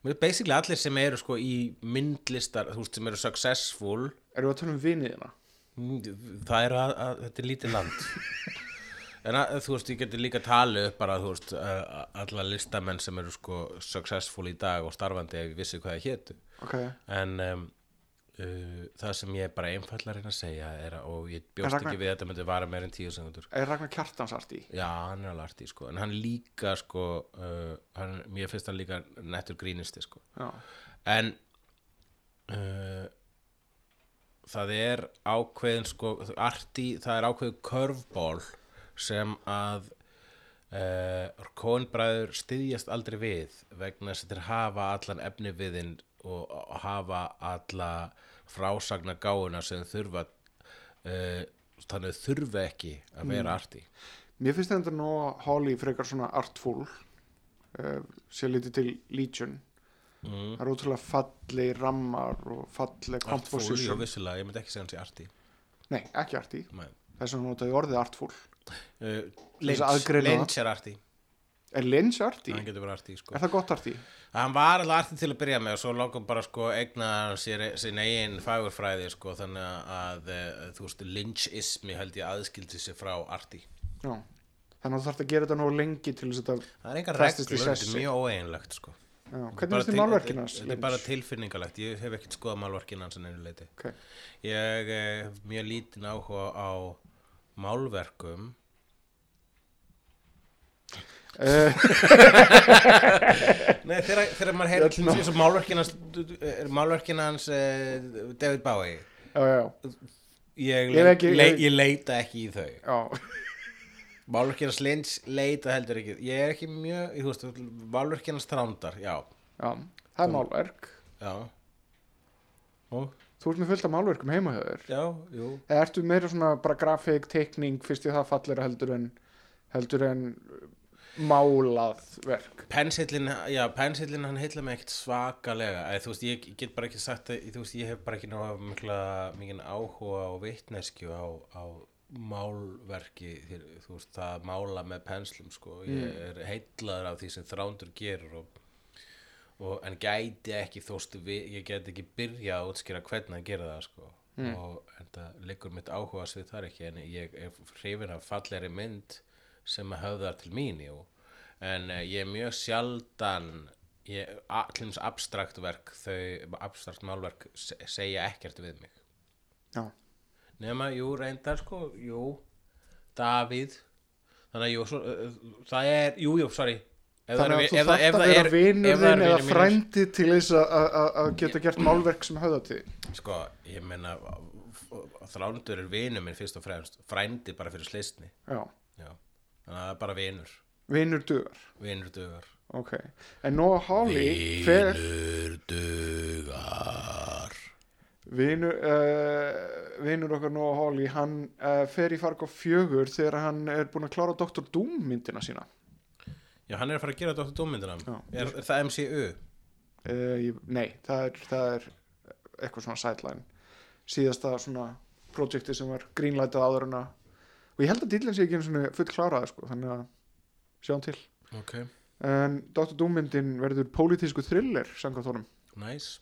Mér er basically allir sem eru sko í myndlistar, þú veist, sem eru successful við að tala um viniðina? mm, það er að, að þetta er lítið land en að, þú veist, ég geti líka talið upp bara, þú veist, uh, alla listamenn sem eru sko successful í dag og starfandi ef ég vissi hvað það hétu ok, en um, uh, það sem ég bara einfallar reyna að segja er og ég bjóst Ragnar- ekki við að þetta myndi vara meir en tíu sekundur er Ragnar Kjartans arti? Já, hann er alveg arti, sko, en hann líka, sko, uh, hann, mér finnst hann líka nettur grínisti, sko, já, en uh, það er ákveðin, sko, arti, það er ákveðin curveball sem að Kóinbræður styðjast aldrei við vegna þess að þeir hafa allan efni viðinn og hafa alla frásagna gáuna sem þurfa uh, þannig að þurfa ekki að vera arti. Mér finnst þetta nú Holly frekar svona artful uh, sér lítið til Legion. Mm. það er ótrúlega falli rammar og falli Artful, jú, composition. vissulega, ég myndi ekki segja hans í arti. Nei, ekki arti, þess að notaði orðið artful. Uh, að aðgreina það. Lynch er arti er Lynch arti? hann getur verið arti sko. er það gott arti? hann var alveg arti til að byrja með og svo lókum bara sko eigna sér sín eigin fagurfræði sko þannig að, eh, þú veist Lynchismi held ég aðskildi sér frá arti já, þannig að þú þarf að gera þetta nú lengi til þess að það er engar reglur, þetta er mjög óeinlegt sko. Já, hvernig finnst þið málverkina þetta er bara tilfinningalegt, ég hef ekkert skoðað málverkina hans en einu leiti okay. ég eh, hef mjög lítinn áhuga á málverkum Nei, þegar, maður heyr ná- eins og málverkin hans er málverkin hans uh, David Bowie. Já, já, ég, Ég ekki- le, ég- leita ekki í þau. Já. Málverkin hans Lynch leita heldur ekki. Ég er ekki mjög, þú veist, málverkin hans Trándar, já, það er málverk. Og, Þú ert með fullt af málverkum heima hjá þér. Já, jú. Eða ertu meira svona bara grafík, teikning fyrst ég það fallir heldur en heldur en málað verk. Pensillin, já, pensillin hann heilla mig ekkert svakalega. Eð, þú veist, ég get bara ekki sagt að, þú veist, ég hef bara ekki ná mikla, mikið áhuga og vitneskju á, á málverki þér, þú veist, það mála með penslum sko, ég er heillaður af því sem þrándur gerur og, og en gæti ekki þú veist, ég gæti ekki byrja að útskýra hvernig að gera það sko. Og en það liggur mitt áhuga svið þar ekki en ég er hrifin af fallegri mynd sem höfðar til mín jú. en uh, ég er mjög sjaldan allins abstrakt verk þau abstrakt málverk se- segja ekkert við mig. Já, nema, jú, reyndar sko jú, Davíð. Þannig að jú, svo, uh, það er jú, jú, sorry. Ef þannig að þú þarft að vera er- það þinn eða frændi til þess að- geta gert málverk sem höfða til sko, ég meina þrándur er vinur minn fyrst og fremst frændi bara fyrir slisni Já, já. Þannig að það er bara vinur vinur dugar vinur dugar Ok, en Noah Hawley fer, dugar vinur, uh, vinur okkar Noah Hawley hann uh, fer í farg á fjögur þegar hann er búinn að klára Dr. Doom myndina sína já, hann er að fara að gera Dr. Dómyndina Já. er, er það MCU? uh, ég, Nei, það er, það er eitthvað svona sideline síðasta svona projekti sem var greenlightað áður en að og ég held að dýlinn sé ekki einu svona full kláraði sko, þannig að sjáum til. Ok, en Dr. Doom myndin verður pólitísku thriller samkvæmt honum. Nice.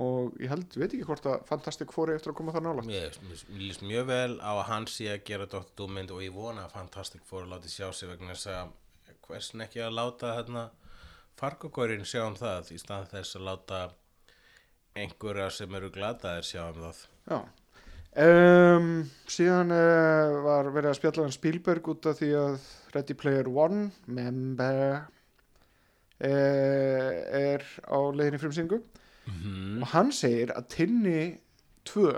Og ég held, veit ekki hvort að Fantastic Four er eftir að koma það nála mér líst mjög vel á að hann sé að gera Dr. Dómynd og ég vona að Fantastic Four láti sjá sig vegna þess að hversin ekki að láta hérna fargogórin sjá um það í stað þess að láta einhverja sem eru glataðir sjá um það. Já. Um, síðan uh, var verið að spjalla um Spielberg út af því að Ready Player One member uh, er á leiðinni frumsýningu. Og hann segir að Tinni 2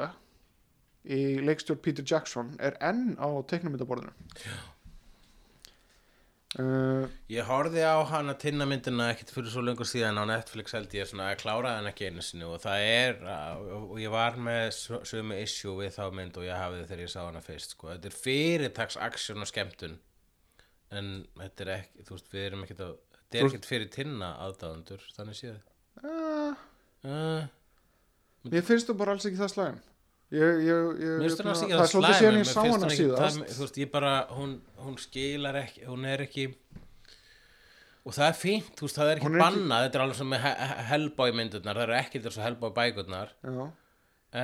í leikstjórn Peter Jackson er enn á teiknumyndaborðinu uh, Ég horfði á hana tinnamyndina ekkert fyrir svo löngu síðan á Netflix held ég svona að klára hann ekki einu sinni og það er, og ég var með sömu issue við þá mynd og ég hafði þegar ég sá hana fyrst, sko. Þetta er fyrirtaks aksjón og skemmtun en þetta er ekki, þú veist, við erum ekkert að, þetta er ekkert fyrir tinna aðdáðundur, þannig séð. uh, Uh, Mér finnst þú bara alls ekki það slæm ég, ég, ég, hérna, ekki Það er svolítið síðan ég sá hana ekki- síðast. það, Þú veist, ég bara, hún, hún skilar ekki, hún er ekki og það er fínt, þú veist, það er ekki er ekki- bannað, þetta er alveg sem með he- he- Hellboy myndurnar, það eru ekki þessu Hellboy bækurnar. Já,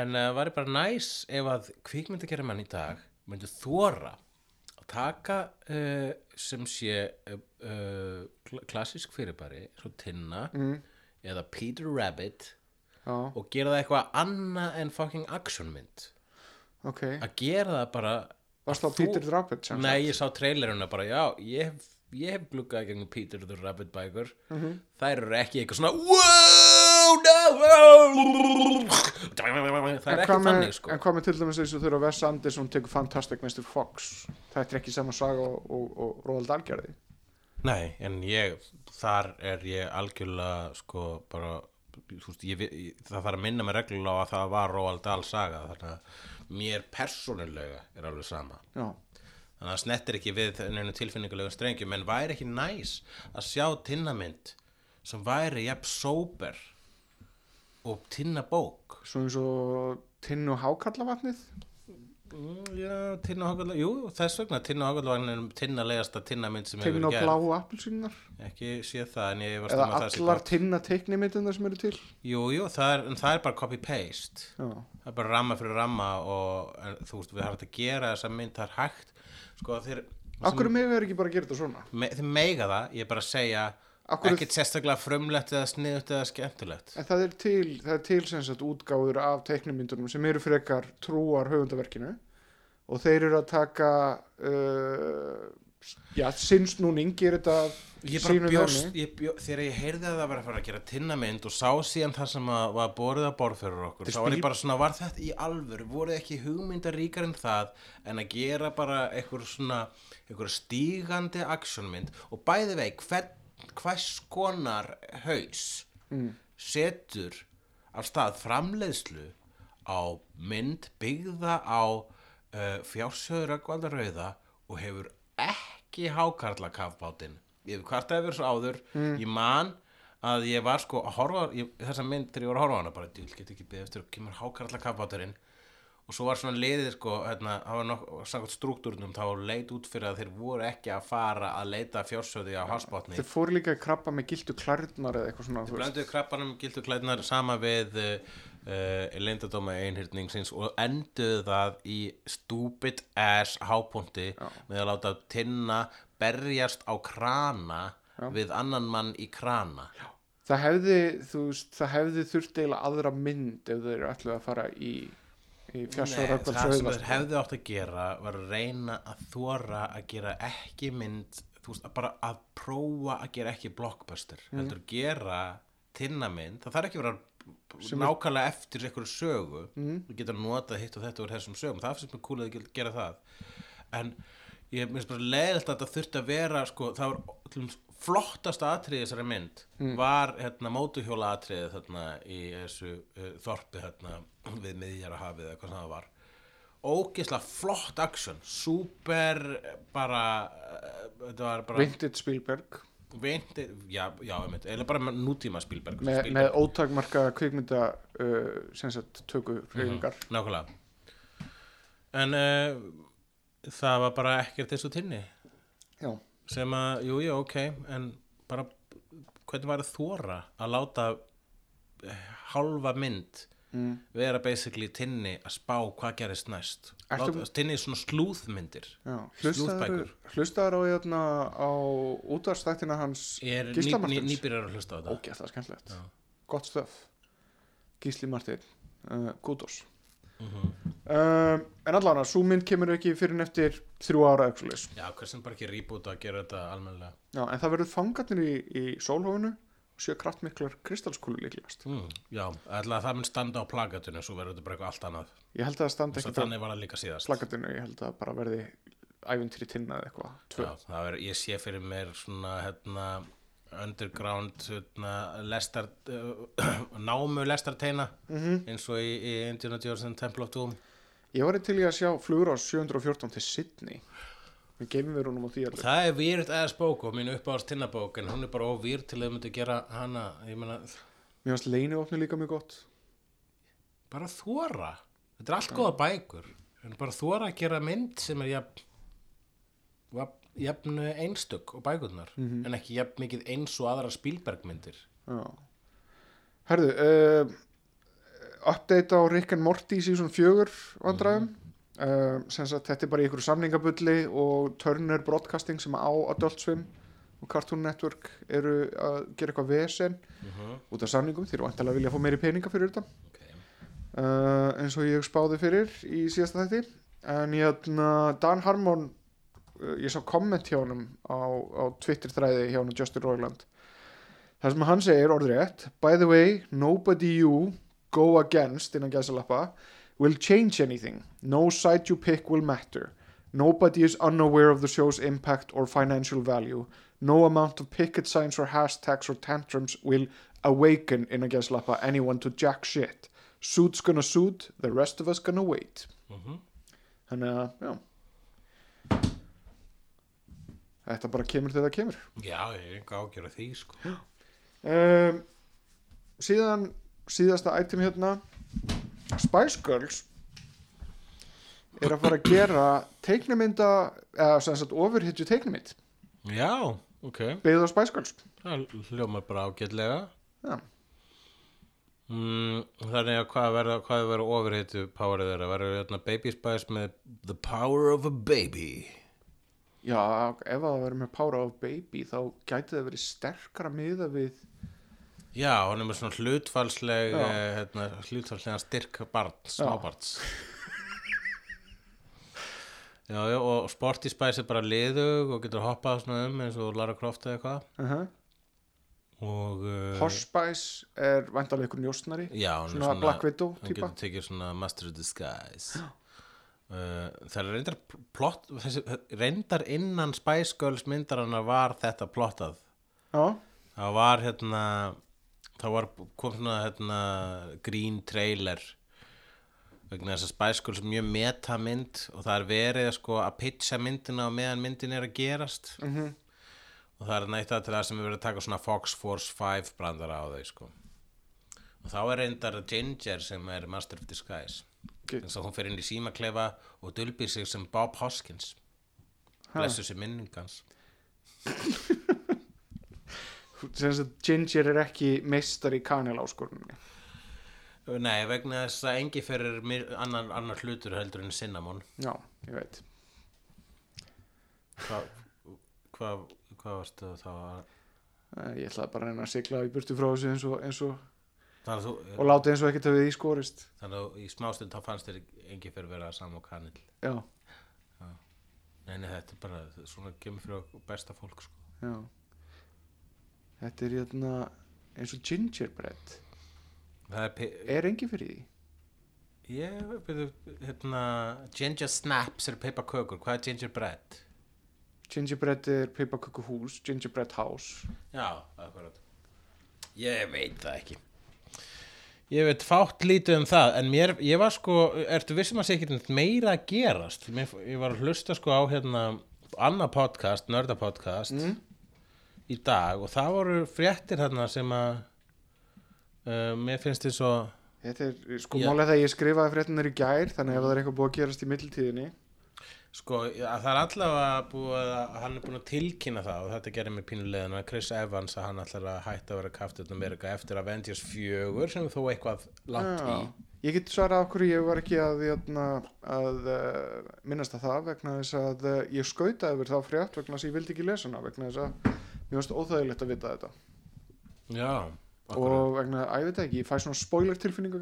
en það uh, væri bara næs ef að kvikmyndagerði mann í dag myndi þóra að taka uh, sem sé uh, uh, kl- klassísk fyrirbæri svo Tinna mm, eða Peter Rabbit já, og gera það eitthvað annað en fucking actionmynd ok. Að gera það bara Varst þú- Peter Drabbit sem Nei, ég sá traileruna bara, já, ég hef, ég hef gluggað gegnum Peter the Rabbit bækur. Mhm. Þær eru ekki eitthvað svona Wow, no Það er ekki með, þannig, sko. en hvað með til dæmis eins og þegar Wes Anderson tekur Fantastic Mr. Fox? Þetta er ekki sama saga og, og, og Roald Dahl gerði Nei, en ég, þar er ég algjörlega, sko, bara veist, ég, ég, það þarf að minna mig reglulega á að það var Roald Dahl saga þannig að mér persónulega er alveg sama. Já, þannig að það snettir ekki við neinu tilfinningulega strengjum en væri ekki næs að sjá tinnamynd sem væri jafn sóber og tinna bók svo eins og Tinn og Hákallavatnið já, tinna hákallega, jú, þess vegna tinna hákallega er tinnalegasta tinnamynd sem Tinn hefur og gerð Bláu Appelsínar ekki sé það en ég var Eða stöðum að það sé allar gott tinna teiknimyndunar sem eru til. Jú, jú, það er, það er bara copy-paste. Það er bara ramma fyrir ramma og en, þú veist, við harum að gera þessa mynd það er hægt. Sko, þeir, Akkur með er ekki bara að gera þetta svona? Me, þeir meiga það, ég er bara að segja ekkert sérstaklega frumlegt eða sniðut eða skemmtilegt. En það er til, það er til sem sagt útgáður af teiknimyndunum sem eru frekar trúar höfundaverkinu og þeir eru að taka uh, já, sinnsnúning gerir þetta ég bara bjóst, ég bjó, þegar ég heyrði að það var að fara að gera tinnamynd og sá síðan það sem að, var borðið að borð fyrir okkur þá var ég bara svona, var þetta í alvöru? Voruð ekki hugmyndar ríkar en það en að gera bara einhver svona einhver stígandi actionmynd? Og bæði vei, hvern, hvers konar haus Mm. setur af stað framleiðslu á mynd byggða á uh, fjársöður Röggvaldarauða og hefur ekki hákarla kafbátinn ég hvart að verið svo áður ég man að ég var sko að horfa ég, þessa mynd þegar ég var að horfa á hana bara, ég get ekki eftir að kemur hákarla kafbáturinn og svo var svona liðið sko hérna, það var nokk, samkvæmt struktúrnum þá leit út fyrir að þeir voru ekki að fara að leita fjársöði á hafsbátni Þeir fóru líka í krabba með gildu klærnar eða eitthvað svona þú veist. blönduðu krabbanum gildu klædnar sama við uh, uh, leyndadóma einhyrningsins og enduðu það í stupid ass hápunkti með að láta tinna berjast á krana við annan mann í krana Já. Það hefði, þú veist, það hefði þurft eiginlega aðra mynd ef þeir eru ætluð að fara í, í fjársvara Nei, það sem þeir hefðu átt að gera var að reyna að þóra að gera ekki mynd veist, að bara að prófa að gera ekki blockbuster, heldur gera tinnamynd, það þarf ekki að vera nákvæmlega eftir einhverju sögu. Mm. þú getur notað hitt og þetta úr þessum sögum. Það finnst mér cool að gera það. En ég minnst bara leiðilt að þetta þurfti að vera sko, það var flottasta atriði þessari mynd var hérna mótuhjóla atriði þarna í þessu uh, þorpi þarna við miðjara hafið eða hvað sem það var. Ógeðslega flott action super bara uh, þetta var bara Vintage Spielberg. Vinti, já, já, einmitt, eða bara nútíma Spielberg, með, Spielberg. með ótakmarka kvikmynda uh, sem sagt töku hreyfingar nákvæmlega. En það var bara ekkert og tinni. Já, sem að, jú, jú, ok en bara, hvernig var það þóra að láta eh, hálfa mynd mm. vera basically tinni að spá hvað gerist næst? Láta, tinni er svona slúðmyndir Slúðbækur. hlustaður á, hérna, á útvarstættina hans er ný, Gísla ný, nýbyrjar að hlusta á þetta. Ógæðslega skemmtilegt. Gott stöf Gísli Martin uh, Kudos Mhm. Um, En allan að svo mynd kemur ekki fyrir en eftir þrjú ára leys já, hversin bara ekki rýbúta að gera þetta almennilega. Já, en það verður fangarnir í, í sólhófinu sjö kraftmiklar kristalskúlu líklegast. Mm, já, ætla að það mun standa á plakatinu svo verður þetta bara eitthvað allt annað. Ég held að það standa ekki á plakatinu ég held að bara verði ævintýri tinna eða eitthvað. Já, það er, ég sé fyrir mér svona hérna underground hérna, lestar uh, námu lestarteina Mhm. eins og í, í Indiana Jones and Temple of Doom ég var til í að sjá flugur á 714 til Sydney. Við geymum við rúnum á því allir það er výrt aðeins bók og mín uppáðast tinnabók en hún er bara óvýrt til að þau myndu gera hana mér varst leiniofni líka mjög gott. bara þóra þetta er allt góða bækur en bara þóra að gera mynd sem er jafn jafn, einstök og bækurnar en ekki jafn mikið eins og aðra Spielberg myndir Já. Herðu, uh, update á Rick and Morty season 4 vandræðum. Uh, sem sagt, þetta er bara ykkur samningabulli og Turner Broadcasting sem á Adult Swim og Cartoon Network eru að gera eitthvað vesen út af samningum, þeir eru vantilega að vilja fá meiri peninga fyrir þetta okay. uh, eins og ég spáði fyrir í síðasta þætti. En hérna Dan Harmon uh, ég sá komment hjá honum á, á Twitter þræði hjá honum Justin Roiland. Það sem hann segir orðrétt by the way, nobody you go against innan gæsalappa will change anything. No side you pick will matter. Nobody is unaware of the show's impact or financial value. No amount of picket signs or hashtags or tantrums will awaken innan gæsalappa anyone to jack shit. Suit's gonna suit, the rest of us gonna wait. Mhm. þannig að já. Þetta bara kemur þegar það kemur. Já, ég er enga ágjör að því sko. um, síðan síðasta item hérna. Spice Girls er að fara að gera teiknumynda eða sem sagt ofurhitju teiknumind já, ok. Byggð á Spice Girls. Það hljómar bara ágætlega. Já, Mm, þannig að hvað verða, hvað verða ofurheitu powerið þeirra, verður hérna Baby Spice með The Power of a Baby? Já ef það verður með Power of Baby þá gæti það verið sterkara miða við Já, hann er með svona hlutfallsleg Já. eh, hérna, hlutfallslega styrk barn, smábarns. Já, já, og Sporty Spice er bara liðug og getur hoppað svona um eins og Lara Croft eða eitthvað. Uh -huh. og uh, Posh Spice er vandalega ykkur njósnari? Já, er svona Black Widow hann getur tekið svona Master of Disguise. Uh, það er reyndar plott, þessi, reyndar innan Spice Girls myndarana var þetta plottað. Já, það var hérna það var, kom svona hérna green trailer vegna þess að Spice Girls er mjög metamynd og það er verið sko að pitcha myndina og meðan myndin er að gerast. Mhm. og það er nætt að til það sem er verið að taka svona Fox Force 5 brandara á þau sko. Og þá er reyndar Ginger sem er Master of Disguise. Þess að hún fer inn í símaklefa og dulbýr sig sem Bob Hoskins. Blessu minningans sem sagt Ginger er ekki meistar í kanel áskorunni Nei, vegna þess að engi fyrir annar, annar hlutur heldur en cinnamon. Já, ég veit. Hvað hva, hva varstu þá að ég ætlaði bara að reyna að sigla í burtu frá þessu eins og, eins og, að, og þú, láta eins og ekkert að við í skorist. þannig að í smástund þá fannst þér engi fyrir vera sam og kanil já, Nei, nei, þetta er bara svona fyrir okkur besta fólk sko. já þetta er hérna eins og gingerbread. Er, engi fyrir því? Ég byrju, hérna Ginger snaps er peipakökur, hvað er gingerbread? gingerbread er peipakökuhús gingerbread house. Já, Ég veit það ekki. Ég veit fátt lítið um það en mér, ég var sko, ertu vissum að sé ekki meira að gerast? Mér, ég var að hlusta sko á hérna annað podcast, nördapodcast. Mm. Í dag og það voru fréttir hérna sem að uh, mér finnst þið svo þetta er sko Já. málega þegar ég skrifaði fréttinar í gær þannig ef það er eitthvað búið að gerast í mittiltíðinni sko, að það er allavega búið að hann er búin að tilkynna það og þetta gerir mér pínulegðan að Chris Evans að hann ætlar að hætta að vera kaftið Amerika eftir Avengers 4 sem er þó eitthvað langt í Ég get svarað okkur ég var ekki að, að, að uh, minnast að það vegna þess að ég skautaði yfir þá frétt vegna þess að ég vildi ekki lesa hana vegna þess að mér varst óþægilegt að vita þetta. Já, akkurat. og vegna, að ég veit ekki, ég fæ svona spoiler tilfinningu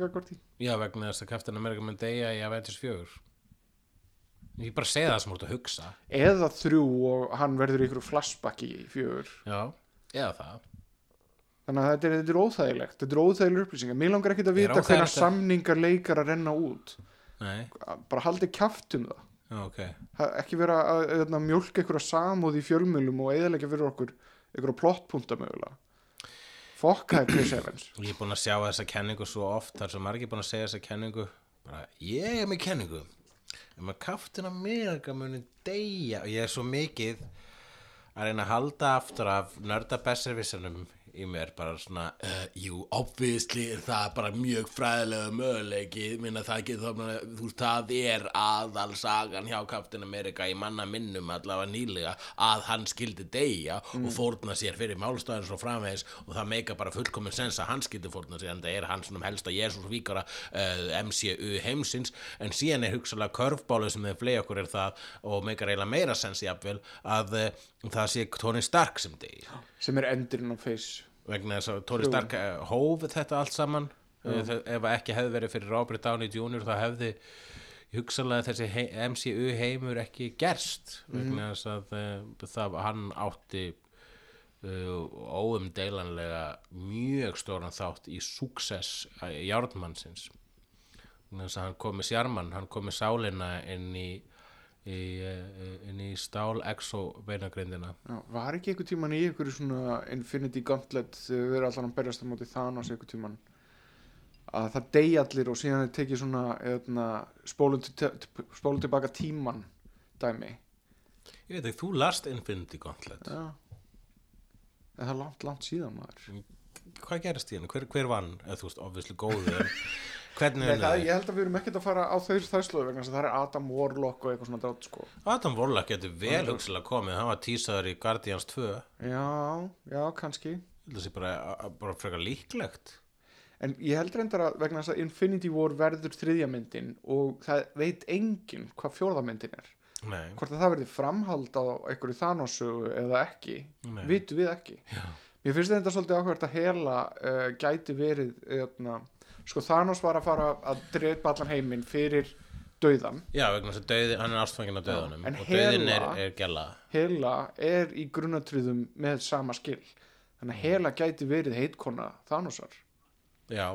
Já, vegna þess að Captain America mun deyja í Avengers 4 Ég bara segja það sem þú ert að hugsa. Eða þrjú og hann verður ykkur flashback í fjögur. Já, eða það. Þannig að þetta er, þetta er óþægilegt þetta er óþægileg upplýsingar, mér langar ekkit að vita að- samningar leikar að renna út. Nei, bara haldið kjaft um það. Já, ok. Ha- ekki vera að, að, að mjólka einhverja samúð í fjölmjölum og eðalega fyrir okkur einhverja plottpunta mögulega. Fokka er Chris Evans. Ég er búin að sjá þessa kenningu svo oft þar sem margir búin að segja þessa kenningu. Bara, ég er með kenningu. Um að kaftin Amerika muni deyja og ég er svo mikið að reyna að halda aftur af nörda besservissanum í mér bara svona uh, jú, obviously er það bara mjög fræðilega möguleiki. Minna það ekki þá þú veist, það er aðal sagan hjá Captain America í manna minnum allavega nýlega að hann skildi deyja og fórna sér fyrir málstæðin svo framvegis og það meika bara fullkomin sens að hann skildi fórna sér en það er svona helsta Jésús víkara uh, MCU heimsins. En síðan er hugsalega körfbálu sem þeir flegi okkur er það og meikar eiginlega meira sens jafnvel að uh, það sé Tony Stark sem deyja sem er endurinn á face vegna þess að Tony Stark eh, hóf þetta allt saman. Uh, ef ekki hefði verið fyrir Robert Downey Jr. þá hefði hugsalega þessi hei, MCU heimur ekki gerst vegna þess að uh, það, hann átti uh, óumdeilanlega mjög stóran þátt í success járnmannsins. Þess að hann kom með sjarman hann kom með sálina inn í í, uh, inn í stál exo beinagrindina var ekki einhver tíman í einhverju svona Infinity Gauntlet þegar við erum allan að berjast á móti Thanos einhver tíman að það deyja allir og síðan er tekið svona eðna, spólum, til, spólum tilbaka tíman dæmi. Ég veit ekki, þú last Infinity Gauntlet. Já. Það er langt, langt síðan maður? Hvað gerist í henni, hver, hver vann? Eða þú veist, obviously góðu en hvernig Nei, það, ég held að við erum ekkert að fara á þau þæslu vegna það er Adam Warlock og eitthvað svona drátt sko Adam Warlock getur vel hugsilega komið hann var tísaður í Guardians 2 ég Já, já, kannski það sé bara, bara frekar líklegt En ég held reyndar að vegna þess að Infinity War verður þriðja myndin og það veit enginn hvað fjórða myndin er. Nei, Hvort að það verði framhald á einhverju Thanos-sögu eða ekki, Nei. vitum við ekki. Já. Mér finnst þetta svolítið áhverjast að hela uh, gæti verið, eðna, sko Thanos var að fara að drepa allan heiminn fyrir dauðan. já, vegna þess að döði, hann er ástfangin á döðunum en og döðin er, er gæla Hela er í grunnatriðum með sama skil. Þannig að Hela gæti verið heitkona Thanosar. Já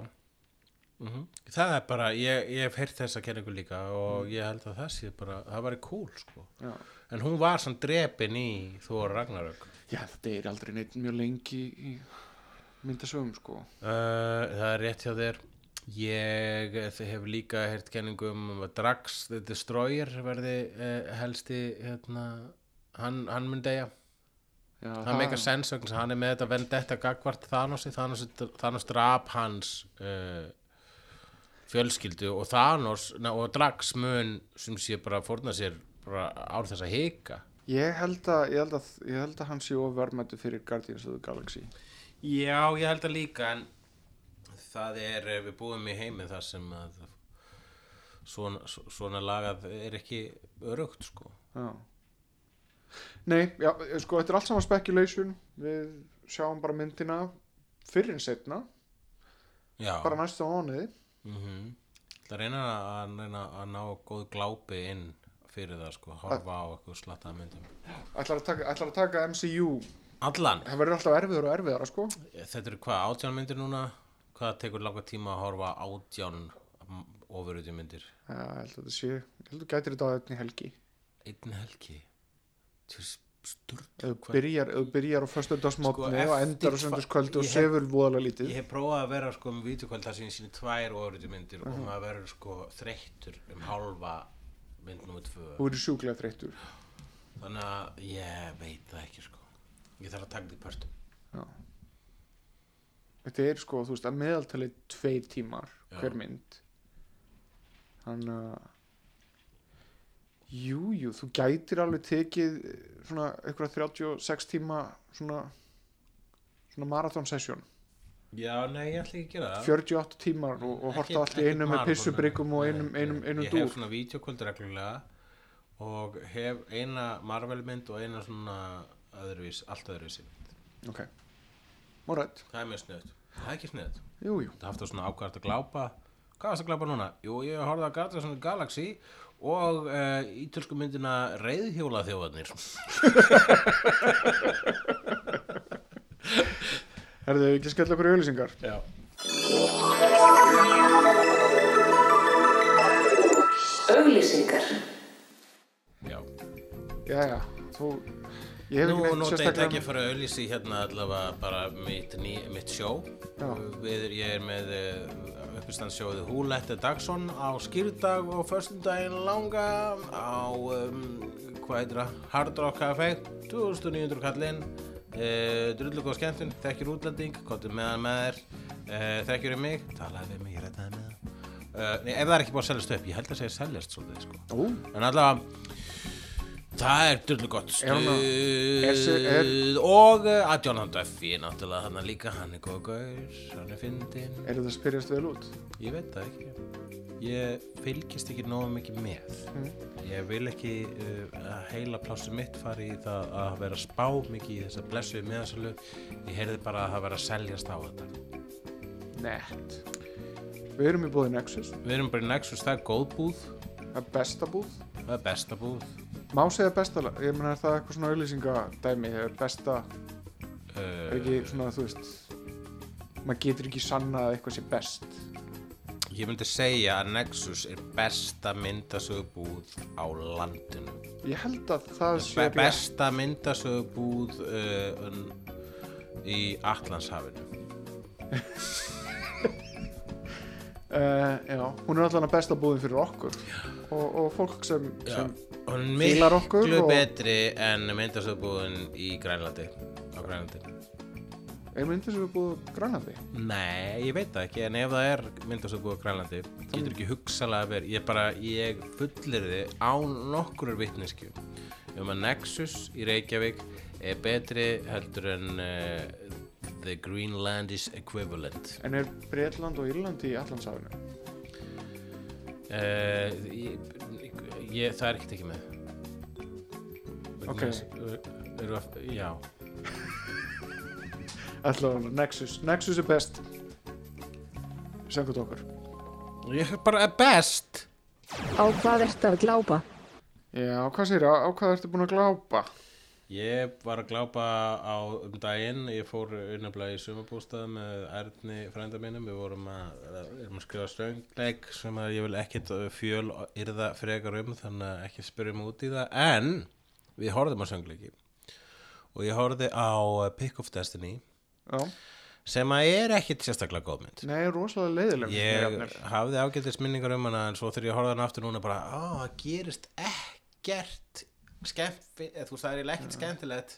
mm Það er bara, ég, ég hef heyrt þessa kenningu líka og ég held að það sé bara, það væri cool sko Já. En hún var samt drepin í Þór Ragnarök Já, þetta er aldrei neitt mjög lengi í myndasögum sko. Uh, það er rétt hjá þér ég eh, hef líka heyrt kenningu um að Drax the Destroyer verði uh, helsti hérna, hann, hann mun deyja. Já, það meika sens hann er með þetta vendetta gagvart Thanosi. Thanos, Thanos drap hans uh, fjölskyldu og Thanos na, og Drax mun sem sé bara fórna sér bara ár þess að hika. Ég held að, að, að hann sé ofverðmættu fyrir Guardians of the Galaxy. Já, ég held að líka en það er, eh, við búum í heimi þar sem að svona, svona lagað er ekki örugt sko Já. Nei, já, sko, þetta er allt saman speculation. Við sjáum bara myndina fyrir setna, Já, bara næstu mánuði. mm Það reyna að, að ná góð glápi inn fyrir það sko, horfa á eitthvað slattaða myndum Ætlar að taka, ætlar að taka MCU. Allan, Það verður alltaf erfiður og erfiðara, sko. þetta eru hvað, átján myndir núna hvað tekur langa tíma að horfa átján ofurutjum myndir Já, ég held að þetta sé, ég held að þú gætir þetta á einni helgi. einn helgi Ef þú byrjar, byrjar á föstudagsmótni Sko, og endar á söndagskvöldi og sefur voðalega lítið. Ég hef prófað að vera sko með vídeokvöld þar sem ég síni tvær ofurutjum og maður verður sko þreyttur um hálfa mynd nummer tvö Þú eru sjúklega þreyttur. þannig að ég veit það ekki sko ég þarf að taka því pörtum Já. Þetta er sko, þú veist, að meðaltali tveir tímar Já. hver mynd. Þannig að Jú, jú, þú gætir alveg tekið eh, svona eitthvað 36 tíma svona svona marathon session. Já, nei, ég ætla ekki að gera það. 48 tímar og, og horta allt í einu með pissubryggum og einum, einum, einum Ég hef dúr. svona vídeokvöldur reglulega og hef eina Marvel mynd og eina svona öðruvís, allt öðruvísi Ok, alright, Það er mjög sniðut Það er ekki sniðut jú, jú Það hafði svona ákvært að glápa Hvað varst að glápa núna? Jú, ég horfði að of the Galaxy og uh, ítölsku myndina Reyðhjóla þjóðarnir Herðu, ekki skell okkur í auðlýsingar? Já. Auglýsingar. Já. Jæja, þú Ég hef Nú nota ég ekki að að auðlýsi hérna allavega bara mitt, ný, mitt sjó. Við, ég er með uh, uppistandsjóðið Húlette Dagsson á skýrdag og föstudaginn langa á, um, hvað heitir það, Hard Rock Café, 2900 kallinn, uh, drullu góð skemmtun, þekkir útlending, kottum með hann með þér, uh, þekkir um mig, talaði við mig, ég rættaði með það. Uh, nei, ef það er ekki búið að seljast upp, ég held að segja seljast svolítið, sko. Ó, En allavega Það er drullu gott Er er stuð er- og að Jonathan Duffy náttúrulega hann líka, hann er góð gaur hann er fyndinn, er þetta spyrjast vel út? ég veit það ekki. Ég fylgist ekki nógu mikið með. Mm. ég vil ekki uh, að heila plássu mitt fari í það að vera spá mikið í þessa blessuðu miðansölu ég heyrði bara að það vera að seljast á þetta. Nett. Við erum í búið Nexus. Við erum bara í Nexus, það er góð búð. Það er besta búð. Það er besta búð Má segja besta, ég meina er það eitthvað svona auðlýsingadæmi er besta, er uh, ekki svona þú veist maður getur ekki sanna að eitthvað sé best Ég myndi segja að Nexus er besta myndasögubúð á landinu. Ég held að það sé Be besta myndasögubúð uh, í Allandshafinu. Uh, já, hún er allan að besta búðin fyrir okkur og, og fólk sem, sem Fílar okkur miklu og- betri en myndasögubúðin í Grænlandi. Á Grænlandi. er búið grænlandi Nei, ég veit það ekki, en ef það er myndasögubúð á Grænlandi, getur ekki hugsalega verið. Ég bara, ég fullir þið á nokkur vitneskju um að Nexus í Reykjavík er betri heldur en uh, The Greenlandish Equivalent. en er Breitland og Írland í Allandsafinu Uh, ég, ég, það er ekkert ekki með. Ok. eru að, já, allavega Nexus, Nexus er best samkvæmt okkur ég er bara best. Á hvað ertu að glápa? já, hvað segir á, á hvað ertu búin að glápa Ég var að glápa á um daginn, ég fór unnaflega í sumabústað með Erni frænda mínum, við vorum að, að skrifa stöngleik sem að ég vil ekkit fjöl yrða frekar um þannig að ekki spyrja mig út í það, en við horfðum á söngleiki. Og ég horfði á Pick of Destiny já, sem að er ekkit sérstaklega góð mynd. nei, rosalega leiðileg Ég hafði ágættis minningar um hana en svo þegar ég horfði hana aftur núna bara, á, það gerist ekkert skemmt, eða þú veist, það er ekkert skemmtilegt.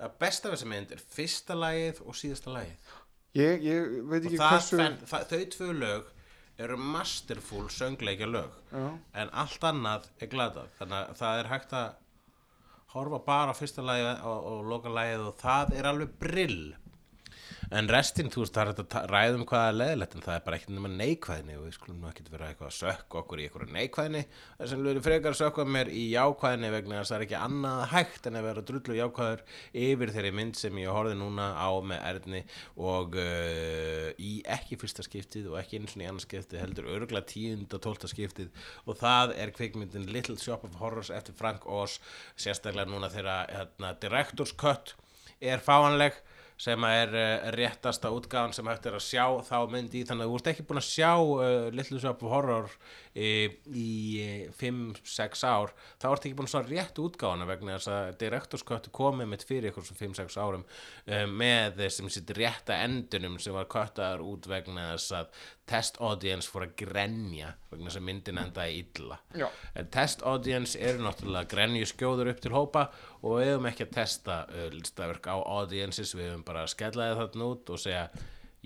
Að besta þessi mynd er fyrsta lagið og síðasta lagið. Ég, ég veit ekki hversu þau tvö lög eru masterful söngleikja lög. Já, en allt annað er glatað. Þannig að það er hægt að horfa bara á fyrsta lagið og, og loka lagið og það er alveg brill en restin, þú veist, það er hægt að ræða um hvað er leðilegt en það er bara ekkert nema neikvæðni. Og við skulum ekkert vera eitthvað að sökka okkur í eitthvað neikvæðni. Þess að við erum frekar að sökka mér í jákvæðni vegna þess að það er ekki annað hægt en að vera drullu jákvæður yfir þeirri mynd sem ég horfði núna á með Erni og uh, í ekki fyrsta skiptið og ekki eins og í annað skiptið heldur örgla tíund og tólta skiptið. Og það er kvikmyndin Little Shop of Horrors eftir Frank Oz sérstaklega núna þegar hérna, Director's Cut er fáanleg sem er uh, réttasta útgáðan sem hægt er að sjá þá myndi í þannig að þú ert ekki búin að sjá uh, Little Shop of Horror í 5-6 ár þá ertu ekki búin sjá rétt útgáðana vegna þess að er komið með fyrir ykkur sem 5-6 árum uh, með sem sitt rétta endunum sem var köttaður út vegna þess að test audience fór að grenja vegna þess að myndin endaði illa Já. Test audience eru náttúrulega grenju skjóður upp til hópa og við höfum ekki að testa uh, listaverk á audiences, við höfum bara að skella það þarna út og segja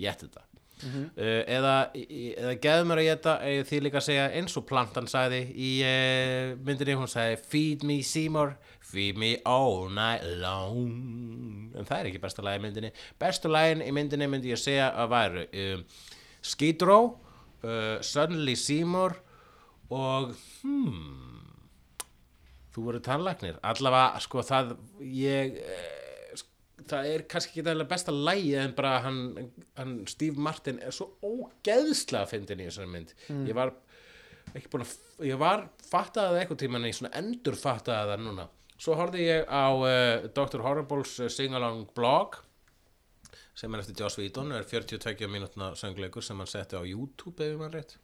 ég þetta. Uh, eða, í- eða geðu mér að geta eða því líka að segja eins og plantan sagði í uh, myndinni, hún sagði feed me Seymour, feed me all night long. En það er ekki besta lagi í myndinni. Bestu lagin í myndinni myndi ég segja að væru um, Skid Row uh, Suddenly Seymour og hmm þú voru tannlæknir. Allavega sko það ég eh, það er kannski ekki það besta lægi en bara hann, hann Steve Martin er svo ógeðslega fyndin í þessari mynd. Ég var ekki búin að ég var fattaði það eitthvað tíman í svona endur fattaði það núna. Svo horfði ég á uh, Dr. Horribles uh, Sing-Along blog sem er eftir Joss Whedon er 42 mínútna söngleikur sem hann setti á YouTube ef ég mann rétt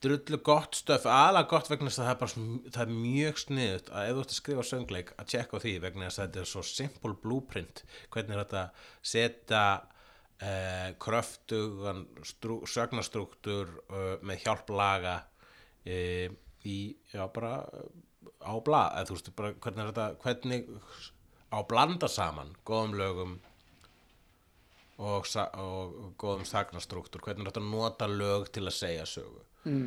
drullu gott stöf, alveg gott vegna þess að það er bara það er mjög sniðut að ef þú ert að skrifa söngleik að tjekka því vegna þess að þetta er svo simple blueprint hvernig er þetta setja eh, kröftugan sögnastruktúr uh, með hjálp laga eh, í, já bara eh, á blað, eða þú veist bara hvernig er þetta, hvernig á blanda saman góðum lögum og, og góðum sagnastruktúr, hvernig er þetta nota lög til að segja sögu mm.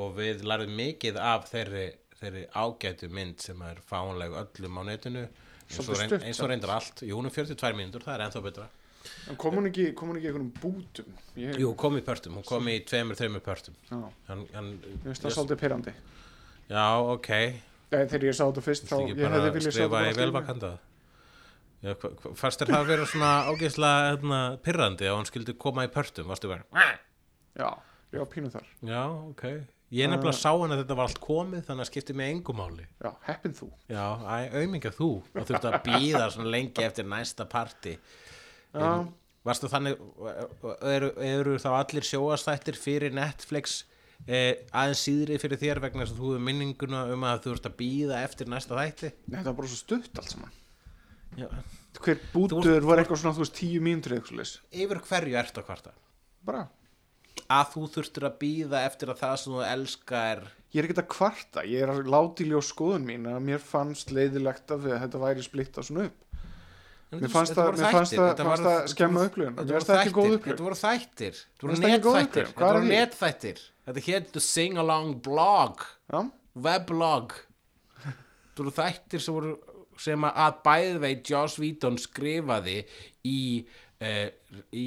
og við lærðum mikið af þeirri, þeirri ágætu mynd sem er fánleg öllum á netinu eins og, Svolítið reyn, stutt, eins og reyndar allt, jú hún er 42 mínútur, það er ennþá betra. En kom hún ekki, kom hún ekki einhvernum bútum? Ég, Jú, kom í pörtum, hún kom í tveimur, þreimur pörtum. Hann, hann, mér finnst það svolítið pyrrandi. Já, ok. Þegar ég sá þetta fyrst, þá ég hefði að viljað í þetta í fannst þér það að vera svona ágæslega hérna, pirrandi að hann skildi koma í pörtum, varstu bara Já, ég var pínu þar. Já, ok Ég nefnilega sá hann að þetta var allt komið þannig að skipti mig engu máli Já, heppin þú. Já, æ, auðmingja þú og þurfti að býða svona lengi eftir næsta parti Já, Varstu þannig, eru, eru þá allir sjóastættir fyrir Netflix eh, aðeins síðri fyrir þér vegna þess að þú hefur minninguna um að þú ert að býða eftir næsta þætti nei, það var bara svo stutt allt saman. Já. Hver bútur var eitthvað svona, þú veist, tíu leys. Yfir hverju ertu að kvarta? Bara, Að þú þurftir að býða eftir að það sem þú elskar ég er ekkert að kvarta, ég er að láti ljós skoðun mín að mér fannst leiðilegt að þetta væri splitta svona upp. Mér fannst það- mér fannst það- fannst það skemma upplifun. Þetta voru þættir Þetta voru það ekki góð netþættir? Þetta voru netþættir Þetta hétt The Sing Along Blog Weblog Þetta voru þættir sem voru að bæði veit Joss Whedon skrifaði í í